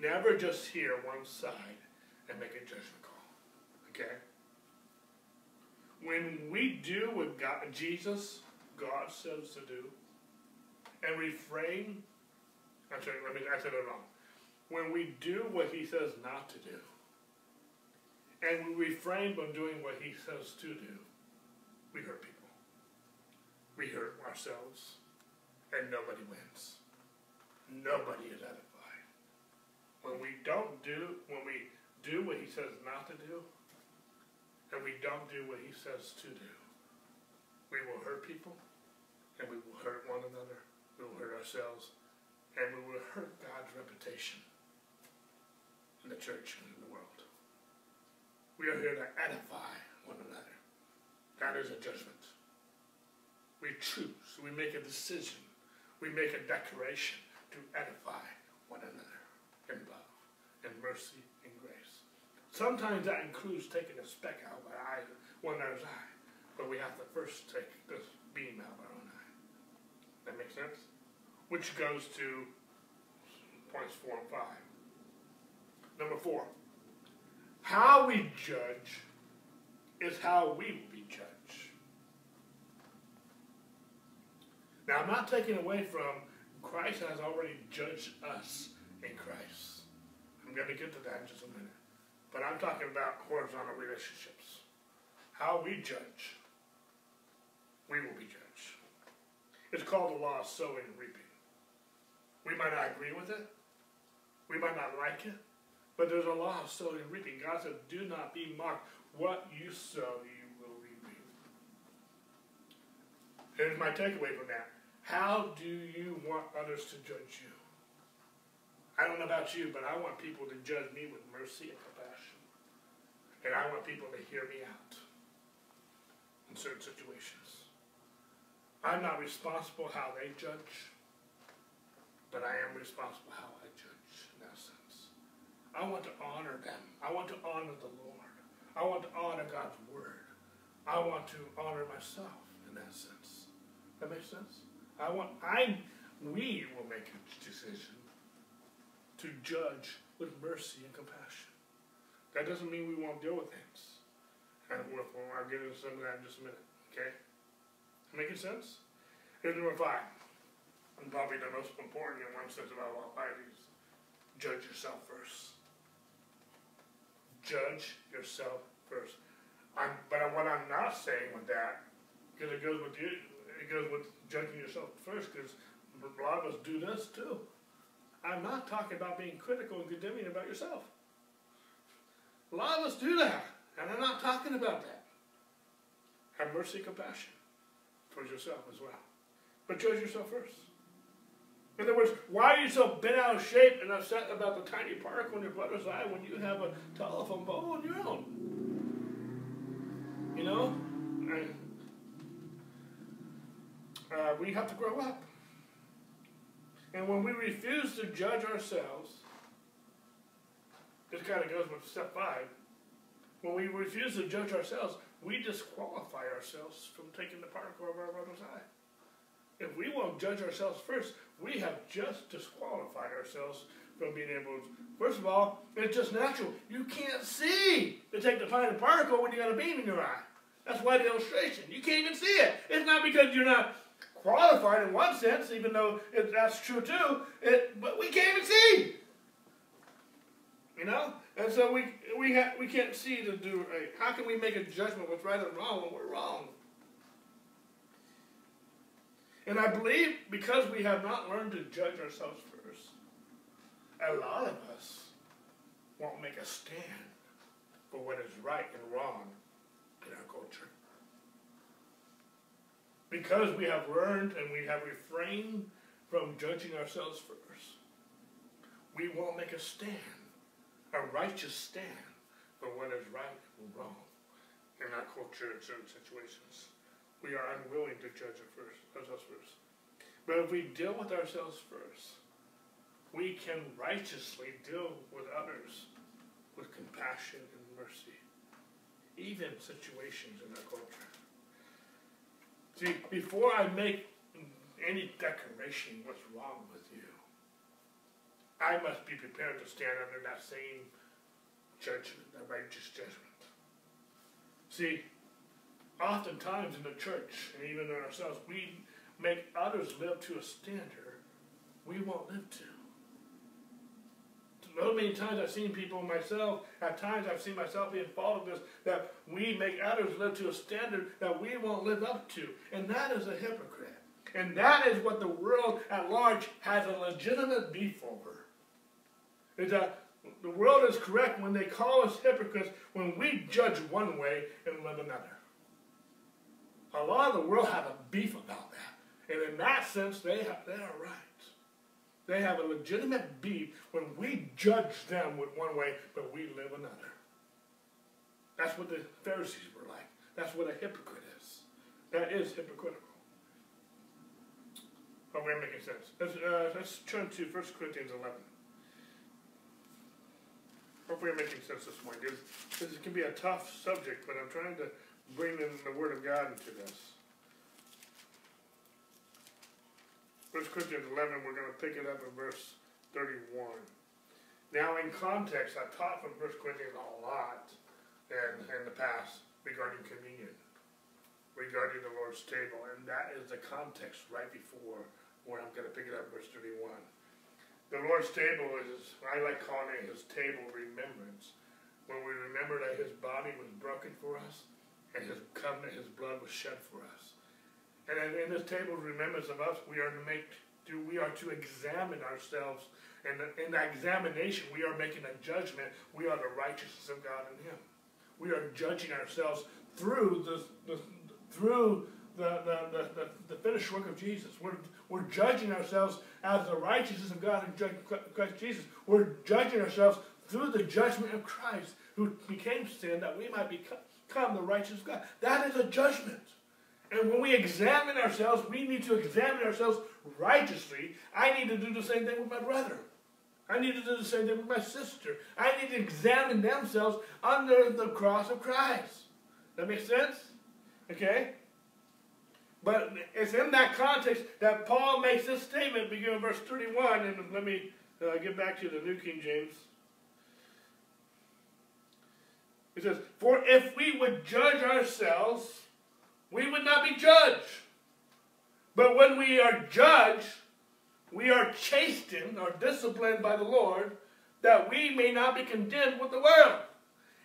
Never just hear one side and make a judgment call. Okay? When we do what God, Jesus, God says to do, and refrain, I'm sorry, let me, I said it wrong. When we do what He says not to do, and we refrain from doing what He says to do, we hurt people. We hurt ourselves, and nobody wins. Nobody is edified. When we don't do, when we do what He says not to do, and we don't do what he says to do, we will hurt people, and we will hurt one another, we will hurt ourselves, and we will hurt God's reputation in the church and in the world. We are here to edify one another. That is a judgment. We choose, we make a decision, we make a declaration to edify one another in mercy, and grace. Sometimes that includes taking a speck out of eye, one other's eye. But we have to first take this beam out of our own eye. That makes sense? Which goes to points four and five. Number four. How we judge is how we will be judged. Now I'm not taking away from Christ has already judged us in Christ. I'm going to get to that in just a minute. But I'm talking about horizontal relationships. How we judge, we will be judged. It's called the law of sowing and reaping. We might not agree with it, we might not like it, but there's a law of sowing and reaping. God said, Do not be mocked. What you sow, you will reap. Here's my takeaway from that. How do you want others to judge you? I don't know about you, but I want people to judge me with mercy and compassion. And I want people to hear me out in certain situations. I'm not responsible how they judge, but I am responsible how I judge in that sense. I want to honor them. I want to honor the Lord. I want to honor God's word. I want to honor myself in that sense. That makes sense? I want I we will make a decision to judge with mercy and compassion. That doesn't mean we won't deal with things. And we'll, I'll get into some of that in just a minute. Okay? Making sense? Here's number five. And probably the most important in one sense about all five these. Judge yourself first. Judge yourself first. I'm, but what I'm not saying with that, because it goes with you, it goes with judging yourself first, because a lot of us do this too. I'm not talking about being critical and condemning about yourself. A lot of us do that, and I'm not talking about that. Have mercy compassion towards yourself as well. But judge yourself first. In other words, why are you so bent out of shape and upset about the tiny particle in your brother's eye when you have a telephone pole on your own? You know? uh, we have to grow up. And when we refuse to judge ourselves, this kind of goes with step five. When we refuse to judge ourselves, we disqualify ourselves from taking the particle of our brother's eye. If we won't judge ourselves first, we have just disqualified ourselves from being able to. First of all, it's just natural. You can't see to take the tiny particle when you got a beam in your eye. That's why the illustration. You can't even see it. It's not because you're not qualified in one sense, even though it, that's true too. It, but we can't even see. You know, and so we we ha- we can't see to do right. How can we make a judgment what's right and wrong when we're wrong? And I believe because we have not learned to judge ourselves first, a lot of us won't make a stand for what is right and wrong in our culture. Because we have learned and we have refrained from judging ourselves first, we won't make a stand, a righteous stand for what is right and wrong in our culture in certain situations. We are unwilling to judge ourselves first. But if we deal with ourselves first, we can righteously deal with others with compassion and mercy, even situations in our culture. See, before I make any declaration what's wrong with you, I must be prepared to stand under that same judgment, that righteous judgment. See, oftentimes in the church and even in ourselves, we make others live to a standard we won't live to. So many times I've seen people myself, at times I've seen myself being fault of this, that we make others live to a standard that we won't live up to. And that is a hypocrite. And that is what the world at large has a legitimate beef over. Is that the world is correct when they call us hypocrites when we judge one way and live another. A lot of the world have a beef about that. And in that sense, they, have, they are right. They have a legitimate beef when we judge them with one way, but we live another. That's what the Pharisees were like. That's what a hypocrite is. That is hypocritical. Are we making sense? Let's, uh, let's turn to 1 Corinthians 11. Hopefully I'm making sense this morning. This, this can be a tough subject, but I'm trying to bring in the Word of God into this. 1 Corinthians 11, we're going to pick it up in verse 31. Now, in context, I've taught from First Corinthians a lot in, in the past regarding communion, regarding the Lord's table, and that is the context right before where I'm going to pick it up, verse 31. The Lord's table is, I like calling it his table remembrance, when we remember that his body was broken for us, and his covenant, his blood was shed for us. And in this table of remembrance of us, we are to make, do we are to examine ourselves. And in that examination, we are making a judgment. We are the righteousness of God in Him. We are judging ourselves through the, the through the, the, the, the, finished work of Jesus. We're, we're judging ourselves as the righteousness of God in Christ Jesus. We're judging ourselves through the judgment of Christ, who became sin that we might become the righteousness of God. That is a judgment. And when we examine ourselves, we need to examine ourselves righteously. I need to do the same thing with my brother. I need to do the same thing with my sister. I need to examine themselves under the cross of Christ. That makes sense? Okay? But it's in that context that Paul makes this statement, beginning in verse 31. And let me uh, get back to the New King James. It says, For if we would judge ourselves, we would not be judged. But when we are judged, we are chastened or disciplined by the Lord that we may not be condemned with the world.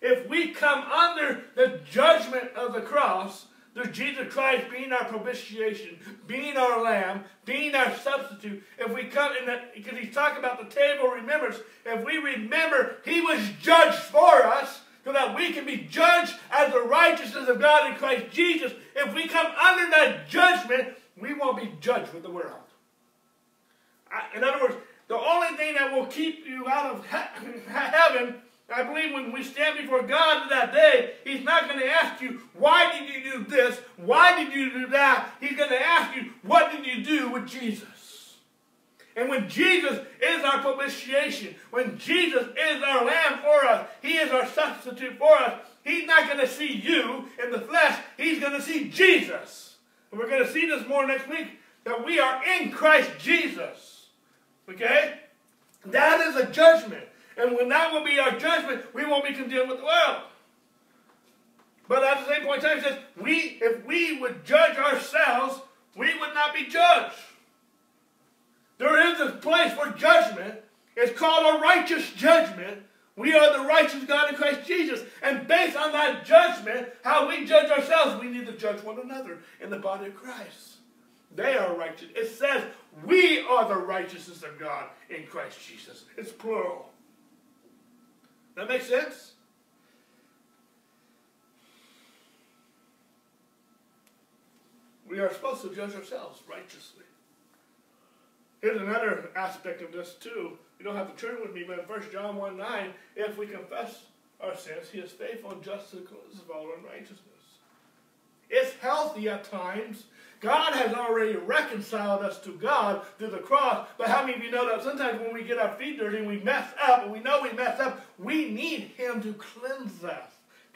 If we come under the judgment of the cross, through Jesus Christ being our propitiation, being our lamb, being our substitute, if we come in that, because he's talking about the table remembrance, if we remember he was judged for us, so that we can be judged as the righteousness of God in Christ Jesus. If we come under that judgment, we won't be judged with the world. In other words, the only thing that will keep you out of [laughs] heaven, I believe when we stand before God that day, He's not going to ask you, why did you do this? Why did you do that? He's going to ask you, what did you do with Jesus? And when Jesus is our propitiation, when Jesus is our lamb for us, He is our substitute for us, He's not going to see you in the flesh, He's going to see Jesus. And we're going to see this more next week, that we are in Christ Jesus. Okay? That is a judgment. And when that will be our judgment, we won't be condemned with the world. But at the same point in time, says, we, if we would judge ourselves, we would not be judged. There is a place for judgment. It's called a righteous judgment. We are the righteous God in Christ Jesus. And based on that judgment, how we judge ourselves, we need to judge one another in the body of Christ. They are righteous. It says we are the righteousness of God in Christ Jesus. It's plural. That makes sense? We are supposed to judge ourselves righteously. Here's another aspect of this too. You don't have to turn with me, but in 1 John 1 9, if we confess our sins, he is faithful and just to of all unrighteousness. It's healthy at times. God has already reconciled us to God through the cross. But how many of you know that sometimes when we get our feet dirty and we mess up, and we know we mess up, we need Him to cleanse us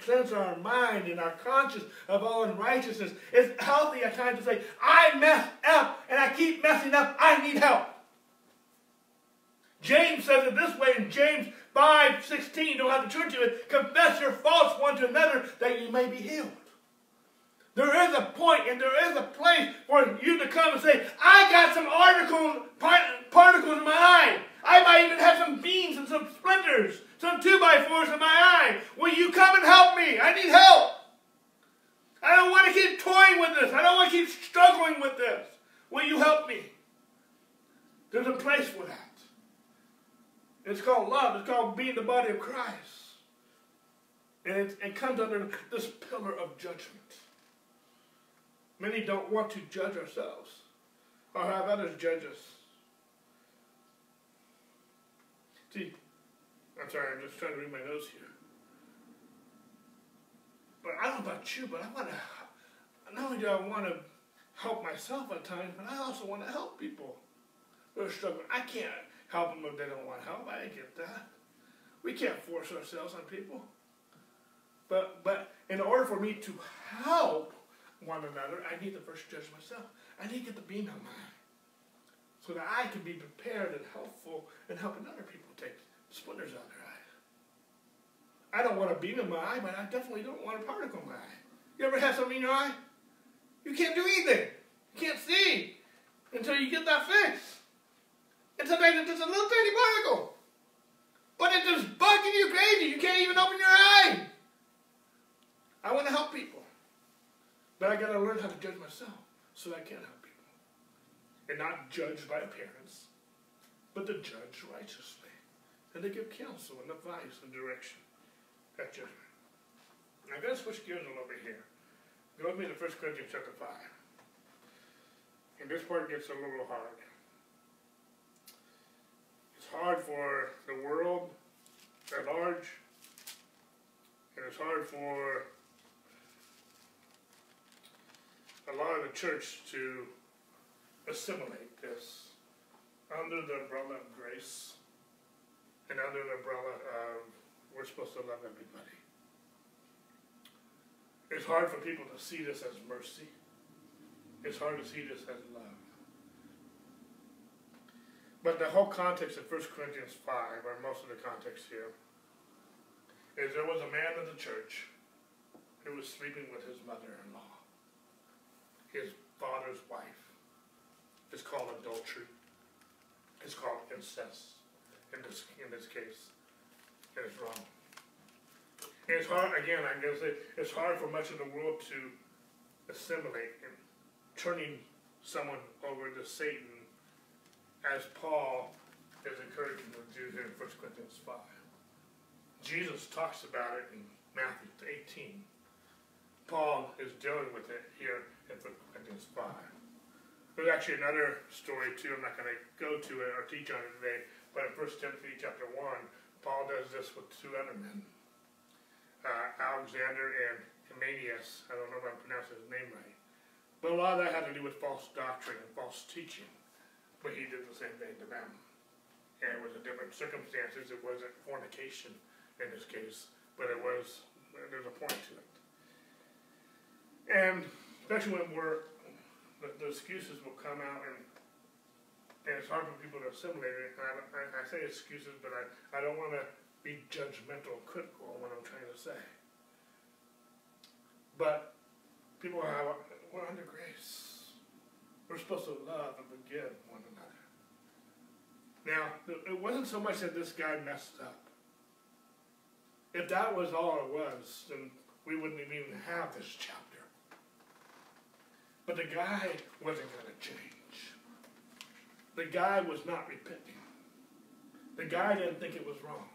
cleanse our mind and our conscience of all unrighteousness. It's healthy at times to say, I messed up and I keep messing up. I need help. James says it this way in James 5 16. You don't have to turn to it. Confess your faults one to another that you may be healed. There is a point and there is a place for you to come and say, I got some article, particles in my eye. I might even have some beams and some splinters, some two by fours in my eye. Will you come and help me? I need help. I don't want to keep toying with this. I don't want to keep struggling with this. Will you help me? There's a place for that. It's called love. It's called being the body of Christ. And it, it comes under this pillar of judgment. Many don't want to judge ourselves or have others judge us. See, I'm sorry, I'm just trying to read my notes here. But I don't know about you, but I want to, not only do I want to help myself at times, but I also want to help people who are struggling. I can't help them if they don't want help. I get that. We can't force ourselves on people. But, but in order for me to help one another, I need to first judge myself. I need to get the beam on my eye so that I can be prepared and helpful in helping other people splinters out their eyes. I don't want a beam in my eye, but I definitely don't want a particle in my eye. You ever have something in your eye? You can't do anything. You can't see until you get that fixed. And sometimes it's just a little tiny particle. But it's just bugging you crazy. You can't even open your eye. I want to help people. But I got to learn how to judge myself so that I can help people. And not judge by appearance, but to judge righteously. And to give counsel and advice and direction at judgment. Now I'm going to switch gears a little bit here. Go with me to 1 Corinthians chapter 5. And this part gets a little hard It's hard for the world at large, and it's hard for a lot of the church to assimilate this under the umbrella of grace and under the umbrella of we're supposed to love everybody. It's hard for people to see this as mercy. It's hard to see this as love. But the whole context of 1 Corinthians 5, or most of the context here, is there was a man in the church who was sleeping with his mother-in-law, his father's wife. It's called adultery. It's called incest in this in this case. And it's wrong. And it's hard again, I'm gonna say it's hard for much of the world to assimilate and turning someone over to Satan as Paul is encouraging to do here in 1 Corinthians 5. Jesus talks about it in Matthew 18. Paul is dealing with it here in 1 Corinthians 5. There's actually another story too. I'm not going to go to it or teach on it today, but in 1 Timothy chapter 1, Paul does this with two other men, uh, Alexander and Hymenaeus. I don't know if I'm pronouncing his name right. But a lot of that had to do with false doctrine and false teaching. But he did the same thing to them. And it was a different circumstances. It wasn't fornication in this case, but it was, there's a point to it. And especially when we're, the, the excuses will come out and and it's hard for people to assimilate it. And I, I, I say excuses, but I, I don't want to be judgmental critical on what I'm trying to say. But people are, we're under grace. We're supposed to love and forgive one another. Now, it wasn't so much that this guy messed up. If that was all it was, then we wouldn't even have this chapter. But the guy wasn't going to change. The guy was not repenting. The guy didn't think it was wrong.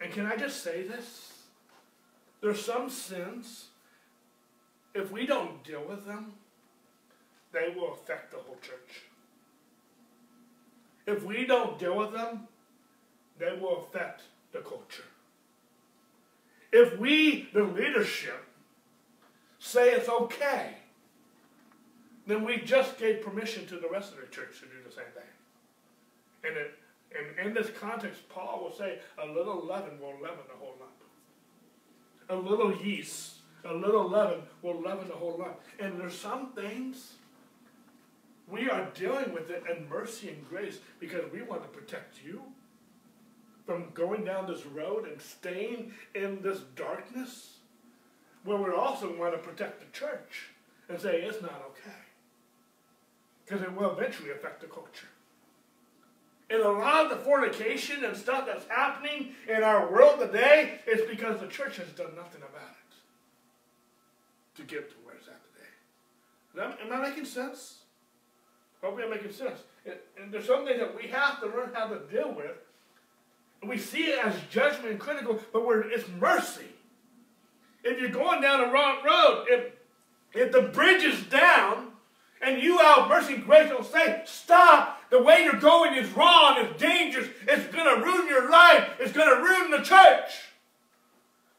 And can I just say this? There's some sins, if we don't deal with them, they will affect the whole church. If we don't deal with them, they will affect the culture. If we, the leadership, say it's okay, then we just gave permission to the rest of the church to do the same thing. And, it, and in this context, Paul will say, a little leaven will leaven the whole lump. A little yeast, a little leaven will leaven the whole lump. And there's some things we are dealing with it in mercy and grace because we want to protect you from going down this road and staying in this darkness. Where we also want to protect the church and say it's not okay. Because it will eventually affect the culture. And a lot of the fornication and stuff that's happening in our world today is because the church has done nothing about it to get to where it's at today. Am I making sense? Hopefully I'm making sense. And, there's something that we have to learn how to deal with. We see it as judgment and critical, but it's mercy. If you're going down the wrong road, if, if the bridge is down, and you out mercy and grace will say, stop, the way you're going is wrong, it's dangerous, it's going to ruin your life, it's going to ruin the church.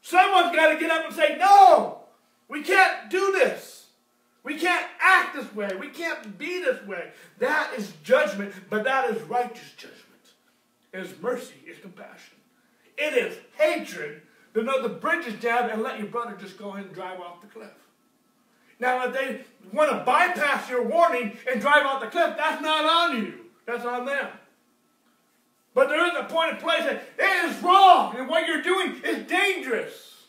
Someone's got to get up and say, no, we can't do this. We can't act this way. We can't be this way. That is judgment, but that is righteous judgment. It is mercy, it's compassion. It is hatred to know the bridge is down and let your brother just go ahead and drive off the cliff. Now, if they want to bypass your warning and drive off the cliff, that's not on you. That's on them. But there is a point in place that it is wrong and what you're doing is dangerous.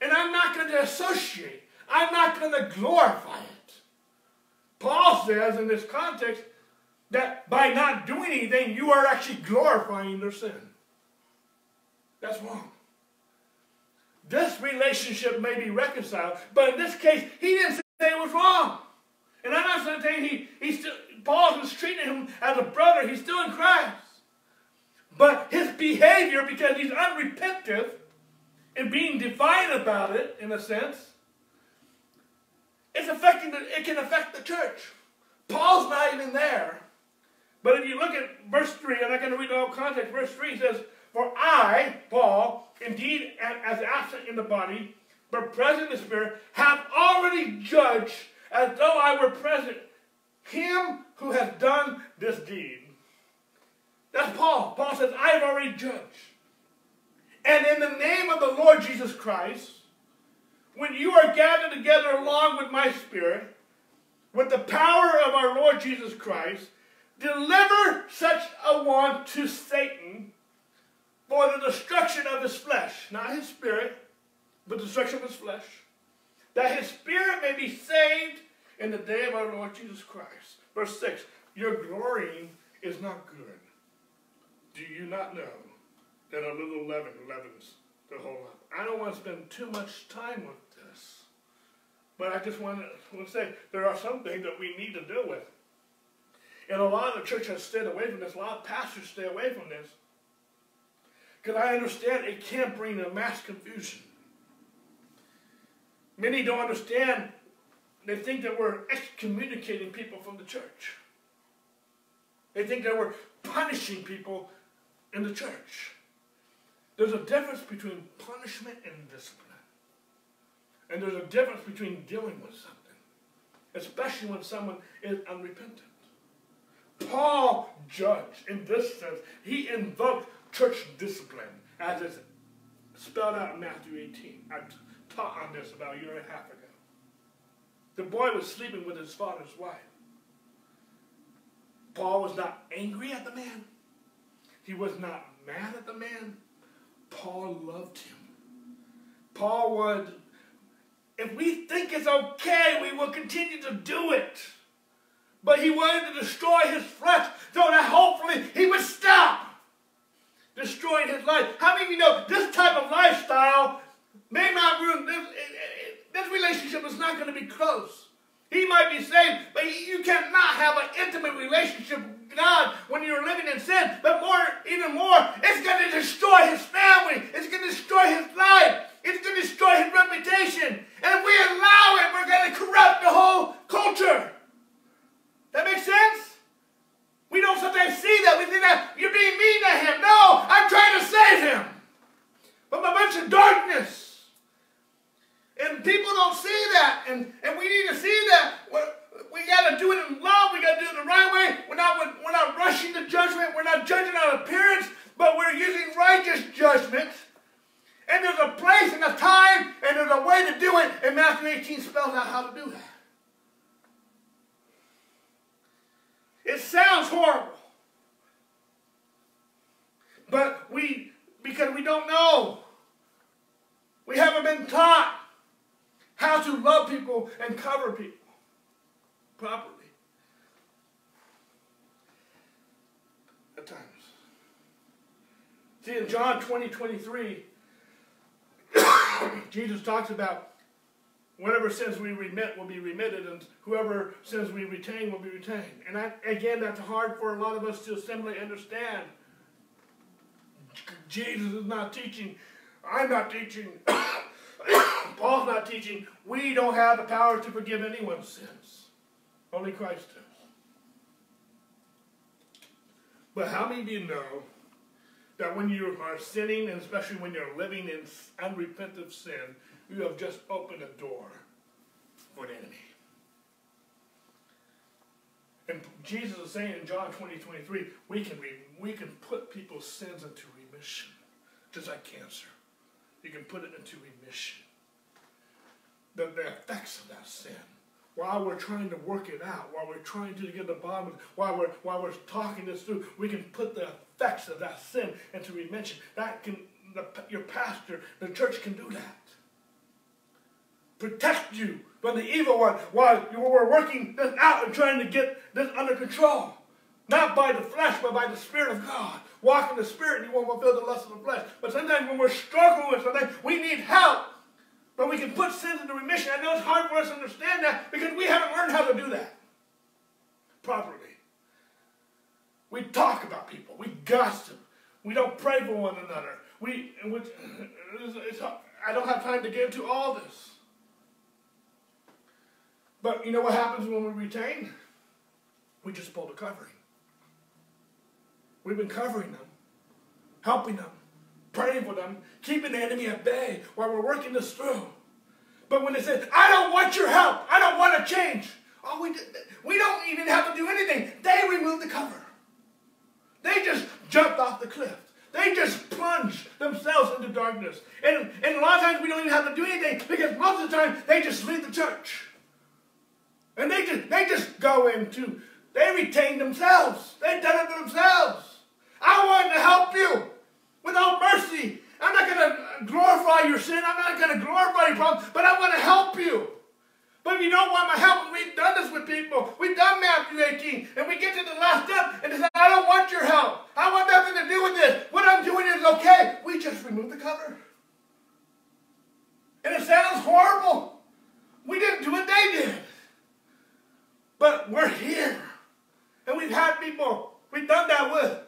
And I'm not going to associate I'm not going to glorify it. Paul says in this context that by not doing anything, you are actually glorifying their sin. That's wrong. This relationship may be reconciled, but in this case, he didn't say it was wrong. And I'm not saying he, he still, Paul is treating him as a brother. He's still in Christ. But his behavior, because he's unrepentant and being defiant about it, in a sense, it's affecting the, it can affect the church. Paul's not even there. But if you look at verse 3, I'm not going to read the whole context. Verse 3 says, For I, Paul, indeed as absent in the body, but present in the spirit, have already judged as though I were present him who has done this deed. That's Paul. Paul says, I have already judged. And in the name of the Lord Jesus Christ, when you are gathered together along with my spirit, with the power of our Lord Jesus Christ, deliver such a one to Satan for the destruction of his flesh, not his spirit, but destruction of his flesh, that his spirit may be saved in the day of our Lord Jesus Christ. Verse 6 Your glorying is not good. Do you not know that a little leaven leavens the whole lump? I don't want to spend too much time with this. But I just want to, want to say there are some things that we need to deal with. And a lot of the church has stayed away from this. A lot of pastors stay away from this. Because I understand it can bring a mass confusion. Many don't understand. They think that we're excommunicating people from the church. They think that we're punishing people in the church. There's a difference between punishment and discipline. And there's a difference between dealing with something, especially when someone is unrepentant. Paul judged in this sense. He invoked church discipline as it's spelled out in Matthew 18. I taught on this about a year and a half ago. The boy was sleeping with his father's wife. Paul was not angry at the man. He was not mad at the man. Paul loved him. Paul would if we think it's okay, we will continue to do it. But he wanted to destroy his flesh so that hopefully he would stop destroying his life. How many of you know this type of lifestyle may not ruin this? This relationship is not going to be close. He might be saved, but you cannot have an intimate relationship with God when you're living in sin. But more, even more, it's going to destroy his family. It's going to destroy his life. It's going to destroy his reputation. And if we allow it, we're going to corrupt the whole culture. That makes sense? We don't sometimes see that. We think that you're being mean to him. No, I'm trying to save him. From a bunch of darkness. And people don't see that. And, and we need to see that. We got to do it in love. We got to do it the right way. We're not, we're not rushing to judgment. We're not judging on appearance, but we're using righteous judgment. And there's a place and a time and there's a way to do it. And Matthew 18 spells out how to do that. It sounds horrible. But we, because we don't know, we haven't been taught how to love people and cover people properly. At times. See, in John 20, 23, [coughs] Jesus talks about whatever sins we remit will be remitted, and whoever sins we retain will be retained. And again, that's hard for a lot of us to simply understand. Jesus is not teaching, I'm not teaching, [coughs] Paul's not teaching, we don't have the power to forgive anyone's sins. Only Christ does. But how many of you know that when you are sinning, and especially when you're living in unrepentant sin, you have just opened a door for an enemy. And Jesus is saying in John 20, 23, we can, we can put people's sins into remission, just like cancer. You can put it into remission. The, the effects of that sin while we're trying to work it out, while we're trying to get the bottom of it, while we're, while we're talking this through, we can put the effects of that sin into remission. That can, the, your pastor, the church can do that. Protect you from the evil one while you were working this out and trying to get this under control. Not by the flesh, but by the Spirit of God. Walk in the Spirit and you won't fulfill the lust of the flesh. But sometimes when we're struggling with something, we need help. But we can put sins into remission. I know it's hard for us to understand that because we haven't learned how to do that properly. We talk about people. We gossip. We don't pray for one another. We, which, [sighs] it's, it's, I don't have time to get into all this. But you know what happens when we retain? We just pull the covering. We've been covering them, helping them, praying for them, keeping the enemy at bay while we're working this through. But when they say, I don't want your help, I don't want to change, we, we don't even have to do anything. They remove the cover. They just jumped off the cliff. They just plunge themselves into darkness. And, and a lot of times we don't even have to do anything because most of the time they just leave the church. And they just, they just go into, they retain themselves. They've done it themselves. I want to help you without mercy. I'm not going to glorify your sin. I'm not going to glorify your problem, but I want to help you. But if you don't want my help, we've done this with people. We've done Matthew 18, and we get to the last step, and they say, I don't want your help. I want nothing to do with this. What I'm doing is okay. We just remove the cover. And it sounds horrible. We didn't do what they did. But we're here. And we've had people we've done that with.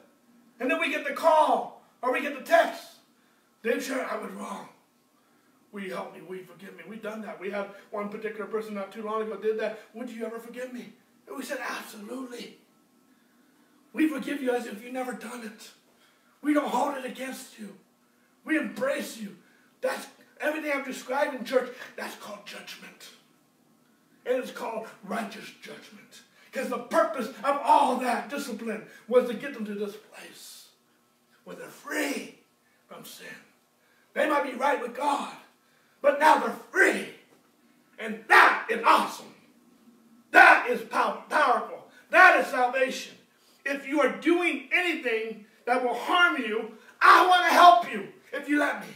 And then we get the call or we get the text. Dave sure I was wrong. Will you help me? Will you forgive me? We've done that. We had one particular person not too long ago did that. Would you ever forgive me? And we said, absolutely. We forgive you as if you never done it. We don't hold it against you. We embrace you. That's everything I've described in church, that's called judgment. And it's called righteous judgment. Because the purpose of all that discipline was to get them to this place where they're free from sin. They might be right with God, but now they're free. And that is awesome. That is pow- powerful. That is salvation. If you are doing anything that will harm you, I want to help you if you let me.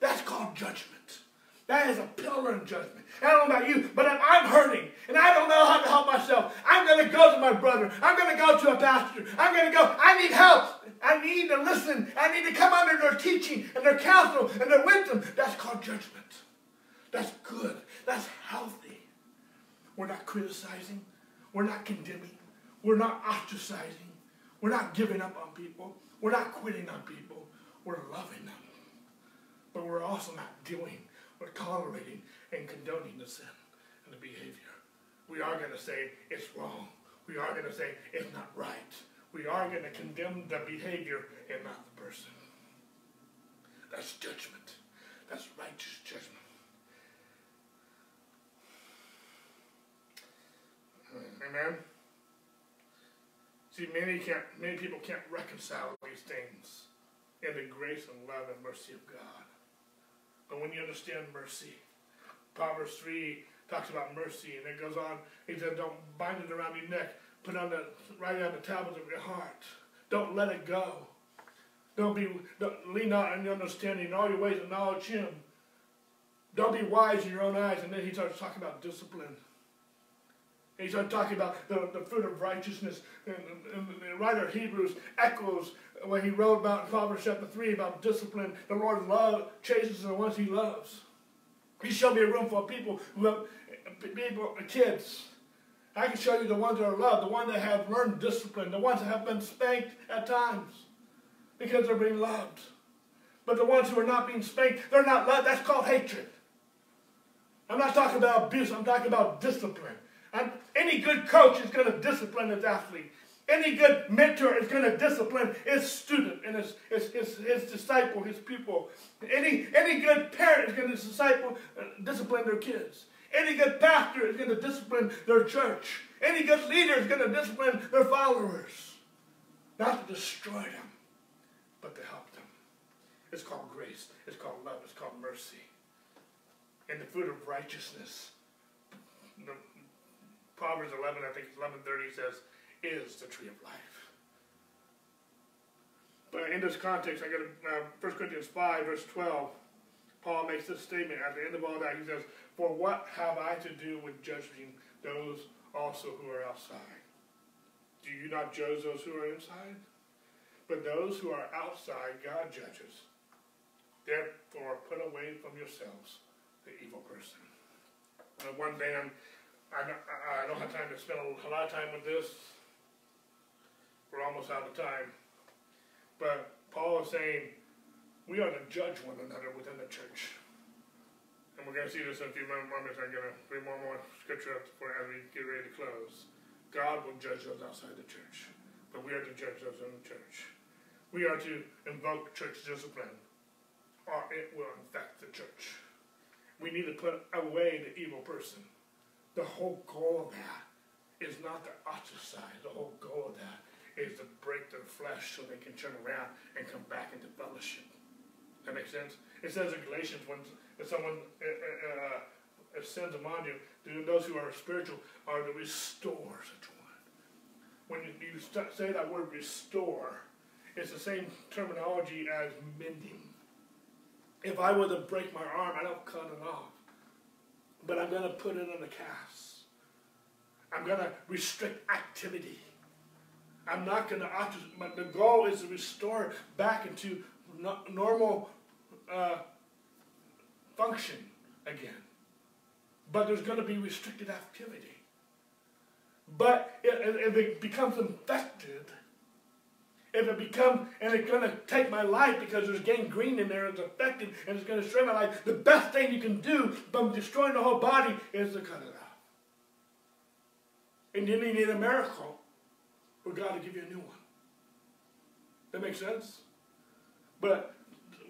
That's called judgment. That is a pillar in judgment. I don't know about you, but if I'm hurting and I don't know how to help myself, I'm going to go to my brother. I'm going to go to a pastor. I'm going to go. I need help. I need to listen. I need to come under their teaching and their counsel and their wisdom. That's called judgment. That's good. That's healthy. We're not criticizing. We're not condemning. We're not ostracizing. We're not giving up on people. We're not quitting on people. We're loving them. But we're also not doing, we're tolerating and condoning the sin and the behavior. We are going to say it's wrong. We are going to say it's not right. We are going to condemn the behavior and not the person. That's judgment. That's righteous judgment. Amen. See, many can't, many people can't reconcile these things in the grace and love and mercy of God. But when you understand mercy, Proverbs three talks about mercy, and it goes on. He said, "Don't bind it around your neck. Put on the write it on the tablets of your heart. Don't let it go. Don't be don't lean out on your understanding in all your ways acknowledge Him. Don't be wise in your own eyes." And then he starts talking about discipline. He started talking about the, the fruit of righteousness. And, and the writer of Hebrews echoes what he wrote about in Proverbs chapter 3 about discipline. The Lord love chases the ones he loves. He showed me a room of people who have people, kids. I can show you the ones that are loved, the ones that have learned discipline, the ones that have been spanked at times because they're being loved. But the ones who are not being spanked, they're not loved. That's called hatred. I'm not talking about abuse, I'm talking about discipline. And any good coach is going to discipline his athlete. Any good mentor is going to discipline his student and his, his, his, his disciple, his pupil. Any, any good parent is going to disciple, uh, discipline their kids. Any good pastor is going to discipline their church. Any good leader is going to discipline their followers. Not to destroy them, but to help them. It's called grace. It's called love. It's called mercy. And the fruit of righteousness. The, Proverbs 11, I think it's 1130 says, is the tree of life. But in this context, I got uh, 1 Corinthians 5, verse 12. Paul makes this statement at the end of all that. He says, For what have I to do with judging those also who are outside? Do you not judge those who are inside? But those who are outside, God judges. Therefore, put away from yourselves the evil person. Uh, one band I don't, I don't have time to spend a lot of time with this. We're almost out of time. But Paul is saying we are to judge one another within the church. And we're going to see this in a few moments. I'm going to read one more scripture up as we get ready to close. God will judge those outside the church, but we are to judge those in the church. We are to invoke church discipline, or it will infect the church. We need to put away the evil person the whole goal of that is not to ostracize. The whole goal of that is to break their flesh so they can turn around and come back into fellowship. That makes sense? It says in Galatians when if someone uh, uh, uh sins among you, those who are spiritual are to restore such one. When you, you say that word restore, it's the same terminology as mending. If I were to break my arm, I don't cut it off but I'm going to put it in a cast. I'm going to restrict activity. I'm not going to, but the goal is to restore back into no, normal uh, function again. But there's going to be restricted activity. But if it becomes infected, if it becomes, and it's going to take my life because there's gangrene in there, it's affected, and it's going to destroy my life, the best thing you can do from destroying the whole body is to cut it out. And then you need a miracle for God to give you a new one. That makes sense? But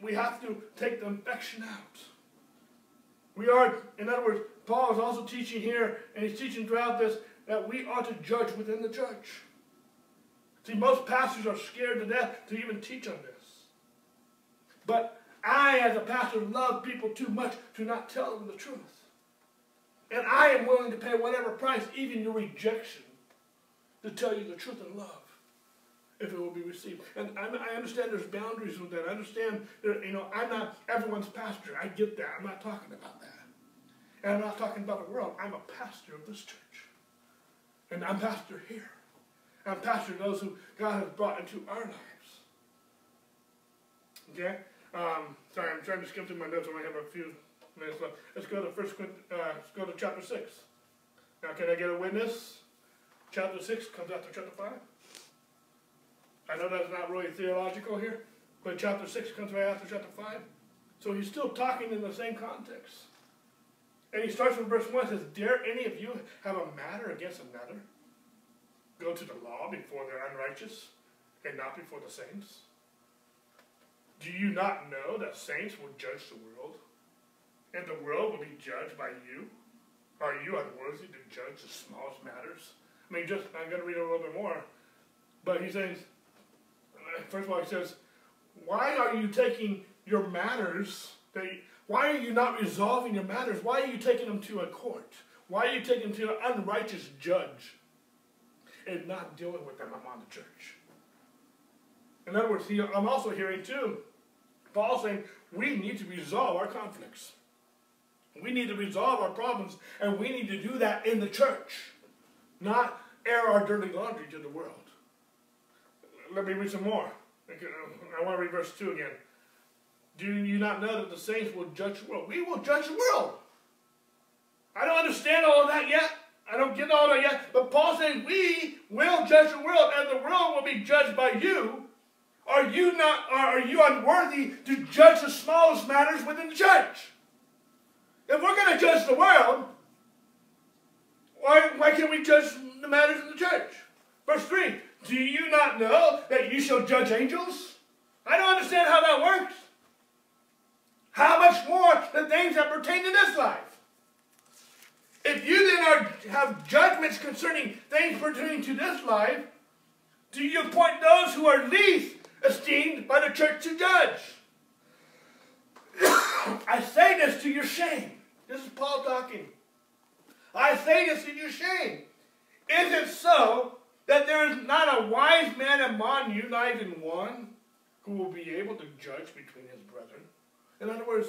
we have to take the infection out. We are, in other words, Paul is also teaching here, and he's teaching throughout this, that we ought to judge within the church. See, most pastors are scared to death to even teach on this. But I, as a pastor, love people too much to not tell them the truth. And I am willing to pay whatever price, even your rejection, to tell you the truth in love, if it will be received. And I understand there's boundaries with that. I understand, that, you know, I'm not everyone's pastor. I get that. I'm not talking about that. And I'm not talking about the world. I'm a pastor of this church. And I'm pastor here. I'm pastor of those who God has brought into our lives. Okay? Um, sorry, I'm trying to skip through my notes. I only have a few minutes left. Let's go to first. Uh, let's go to chapter six. Now, can I get a witness? Chapter six comes after chapter five. I know that's not really theological here, but chapter six comes right after chapter five. So he's still talking in the same context. And he starts with verse 1 says, Dare any of you have a matter against another? Go to the law before the unrighteous and not before the saints? Do you not know that saints will judge the world? And the world will be judged by you? Are you unworthy to judge the smallest matters? I mean, just, I'm going to read a little bit more. But he says, first of all, he says, Why are you taking your matters, they, why are you not resolving your matters? Why are you taking them to a court? Why are you taking them to an unrighteous judge and not dealing with them among the church? In other words, he, I'm also hearing too, Paul saying we need to resolve our conflicts. We need to resolve our problems, and we need to do that in the church, not air our dirty laundry to the world. Let me read some more. I want to read verse 2 again. Do you not know that the saints will judge the world? We will judge the world. I don't understand all of that yet. I don't get all of that yet. But Paul saying we will judge the world, and the world will be judged by you. Are you not? Are you unworthy to judge the smallest matters within the church? If we're going to judge the world, why, why can't we judge the matters of the church? Verse 3 Do you not know that you shall judge angels? I don't understand how that works. How much more the things that pertain to this life? If you then are, have judgments concerning things pertaining to this life, do you appoint those who are least esteemed by the church to judge? [coughs] I say this to your shame. This is Paul talking. I say this to your shame. Is it so that there is not a wise man among you, not even one, who will be able to judge between his brethren? In other words,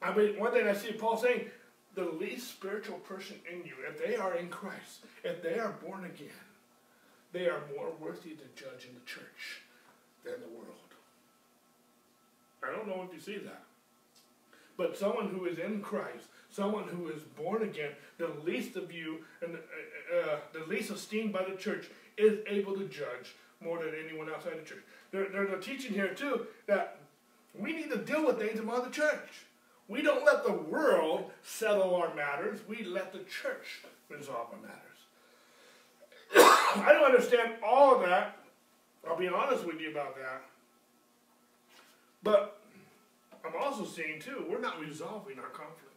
I mean, one thing I see Paul saying, the least spiritual person in you, if they are in Christ, if they are born again, they are more worthy to judge in the church than the world. I don't know if you see that. But someone who is in Christ, someone who is born again, the least of you and uh, uh, the least esteemed by the church, is able to judge more than anyone outside the church. There, there's a teaching here too that we need to deal with things among the church. We don't let the world settle our matters. We let the church resolve our matters. [coughs] I don't understand all of that. I'll be honest with you about that. But I'm also seeing, too, we're not resolving our conflicts.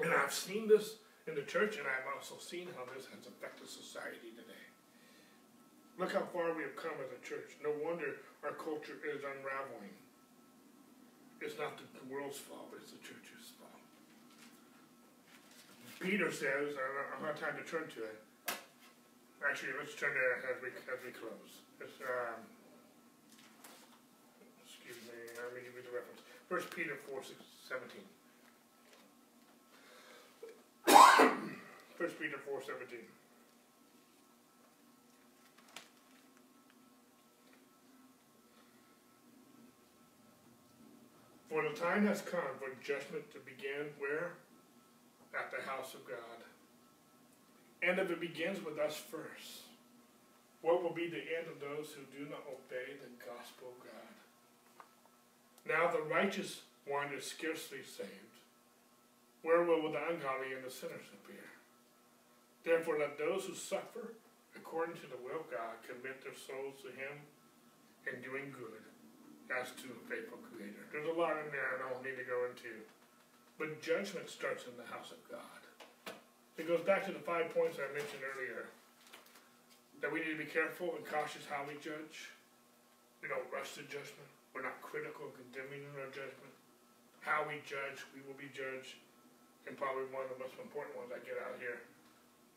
And I've seen this in the church, and I've also seen how this has affected society today. Look how far we have come as a church. No wonder our culture is unraveling. It's not the world's fault, but it's the church's fault. Peter says, I don't have time to turn to it. Actually, let's turn to it as we, as we close. It's, um, excuse me, let me give you the reference. First Peter 4, 6, 17. [coughs] First Peter four seventeen. For the time has come for judgment to begin where? At the house of God. And if it begins with us first, what will be the end of those who do not obey the gospel of God? Now the righteous one is scarcely saved. Where will the ungodly and the sinners appear? Therefore, let those who suffer according to the will of God commit their souls to Him in doing good as to a faithful creator. There's a lot in there I don't need to go into. But judgment starts in the house of God. It goes back to the five points I mentioned earlier. That we need to be careful and cautious how we judge. We don't rush to judgment. We're not critical and condemning in our judgment. How we judge, we will be judged. And probably one of the most important ones I get out here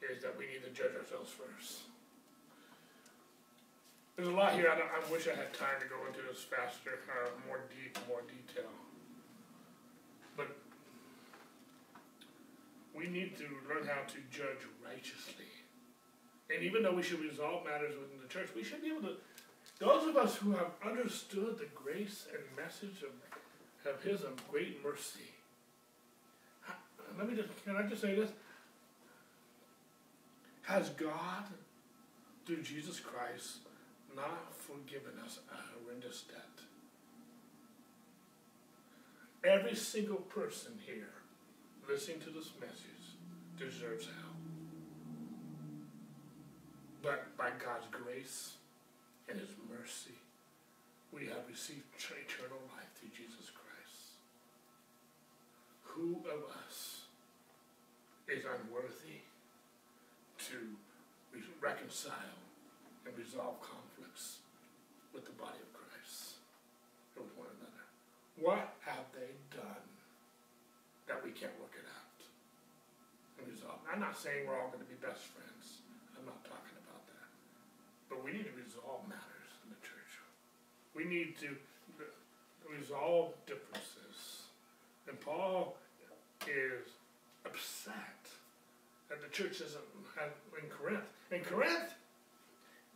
is that we need to judge ourselves first. There's a lot here, I, I wish I had time to go into this faster, uh, more deep, more detail. But we need to learn how to judge righteously. And even though we should resolve matters within the church, we should be able to, those of us who have understood the grace and message of, of His great mercy. Let me just, can I just say this? Has God, through Jesus Christ, not forgiven us a horrendous debt? Every single person here listening to this message deserves hell. But by God's grace and His mercy, we have received eternal life through Jesus Christ. Who of us is unworthy to reconcile and resolve conflicts with the body of Christ with one another? What have they done that we can't work it out and resolve? I'm not saying we're all going to be best friends. I'm not talking about that. But we need to resolve matters in the church. We need to resolve differences. And Paul is upset the church isn't in Corinth. In Corinth,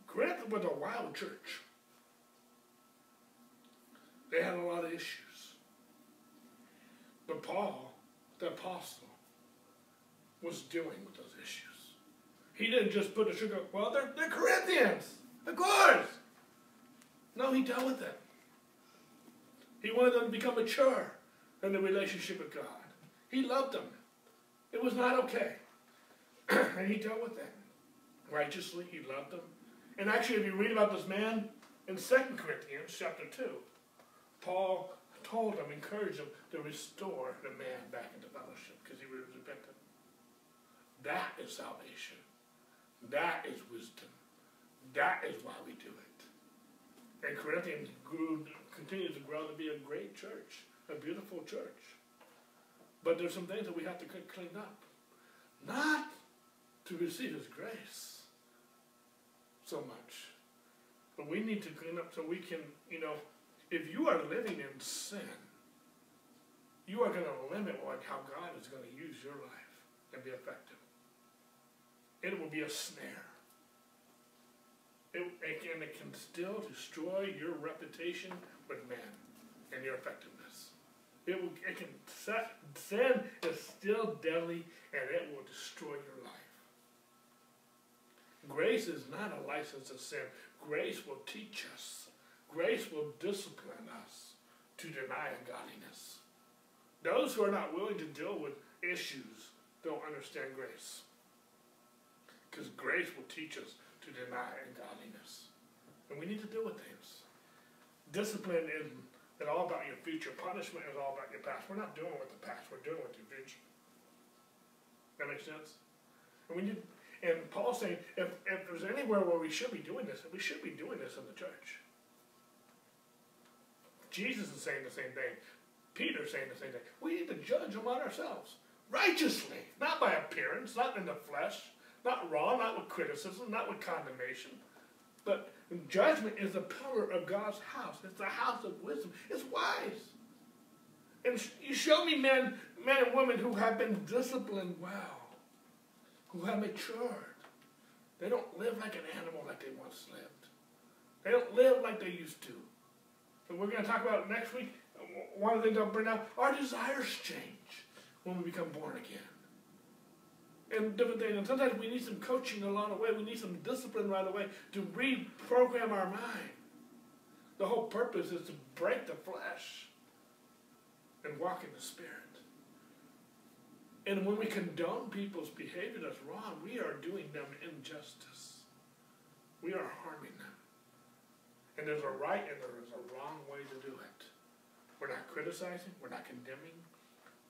Corinth was a wild church. They had a lot of issues. But Paul, the apostle, was dealing with those issues. He didn't just put a sugar, well, they're, they're Corinthians, of course. No, he dealt with them. He wanted them to become mature in the relationship with God. He loved them. It was not okay. [clears throat] and he dealt with that. Righteously, he loved them. And actually, if you read about this man in 2 Corinthians chapter 2, Paul told him, encouraged him to restore the man back into fellowship because he was repentant. That is salvation. That is wisdom. That is why we do it. And Corinthians grew, continues to grow to be a great church, a beautiful church. But there's some things that we have to clean up. Not to receive His grace so much. But we need to clean up so we can, you know, if you are living in sin, you are going to limit like how God is going to use your life and be effective. It will be a snare. It, can, it can still destroy your reputation with man and your effectiveness. It, will, it can sin is still deadly and it will destroy your life. Grace is not a license to sin. Grace will teach us. Grace will discipline us to deny ungodliness. Those who are not willing to deal with issues don't understand grace. Because grace will teach us to deny ungodliness. And we need to deal with things. Discipline isn't all about your future. Punishment is all about your past. We're not dealing with the past, we're dealing with your future. That makes sense? And we need and Paul's saying if, if there's anywhere where we should be doing this, we should be doing this in the church. Jesus is saying the same thing. Peter's saying the same thing. We need to judge among ourselves righteously, not by appearance, not in the flesh, not raw, not with criticism, not with condemnation. But judgment is the pillar of God's house. It's the house of wisdom. It's wise. And you show me men, men and women who have been disciplined well, who have matured. They don't live like an animal like they once lived. They don't live like they used to. And we're going to talk about next week. One of the things I'll bring up our desires change when we become born again and different things. And sometimes we need some coaching along the way. We need some discipline right away to reprogram our mind. The whole purpose is to break the flesh and walk in the spirit. And when we condone people's behavior that's wrong, we are doing them injustice. We are harming them. And there's a right and there is a wrong way to do it. We're not criticizing, we're not condemning,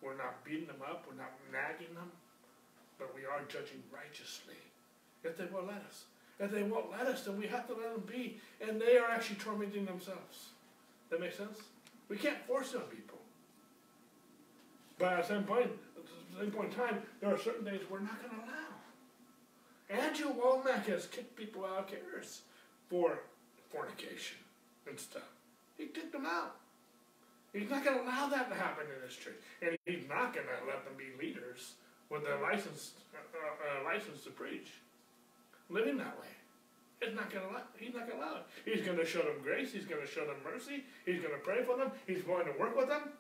we're not beating them up, we're not nagging them but we are judging righteously if they will let us. If they won't let us, then we have to let them be. And they are actually tormenting themselves. That makes sense? We can't force on people. But at some point, at same point in time, there are certain things we're not going to allow. Andrew Wommack has kicked people out of Charis for fornication and stuff. He kicked them out. He's not going to allow that to happen in his church, and he's not going to let them be leaders with a license, uh, uh, license to preach, living that way. It's not going to allow. He's not going to allow it. He's going to show them grace. He's going to show them mercy. He's going to pray for them. He's going to work with them.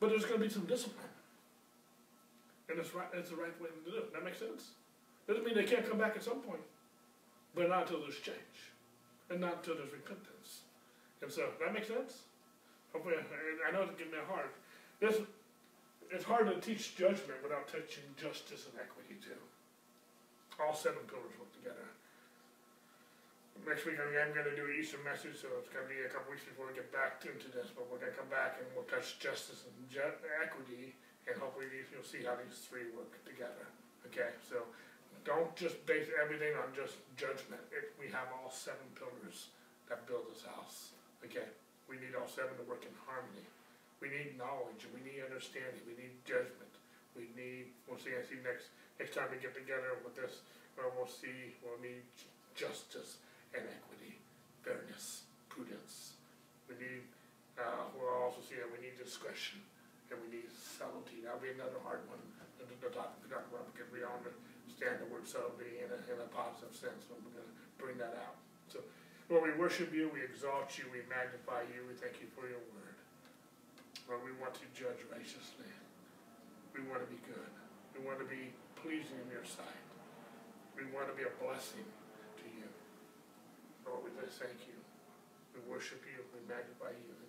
But there's going to be some discipline, and it's right. It's the right way to do it. That makes sense. Doesn't mean they can't come back at some point, but not until there's change, and not until there's repentance. And so that makes sense. Hopefully, I, know it's getting me hard. This, it's hard to teach judgment without teaching justice and equity too. All seven pillars work together. Next week, I'm, going to do an Easter message, so it's going to be a couple weeks before we get back into this. But we're going to come back and we'll touch justice and equity, and hopefully you'll see how these three work together. Okay, so don't just base everything on just judgment. It, we have all seven pillars that build this house. Okay, we need all seven to work in harmony. We need knowledge, we need understanding. We need judgment. We need. We'll see. I see next next time we get together with this. We'll see. We'll need justice and equity, fairness, prudence. We need. Uh, we'll also see that we need discretion and we need subtlety. That'll be another hard one to, to, talk, to talk about because we all understand the word subtlety in a, in a positive sense. But we're going to bring that out. So, Lord, we worship you, we exalt you, we magnify you, we thank you for your word. Lord, we want to judge righteously. We want to be good. We want to be pleasing in your sight. We want to be a blessing to you. Lord, we just thank you. We worship you, we magnify you.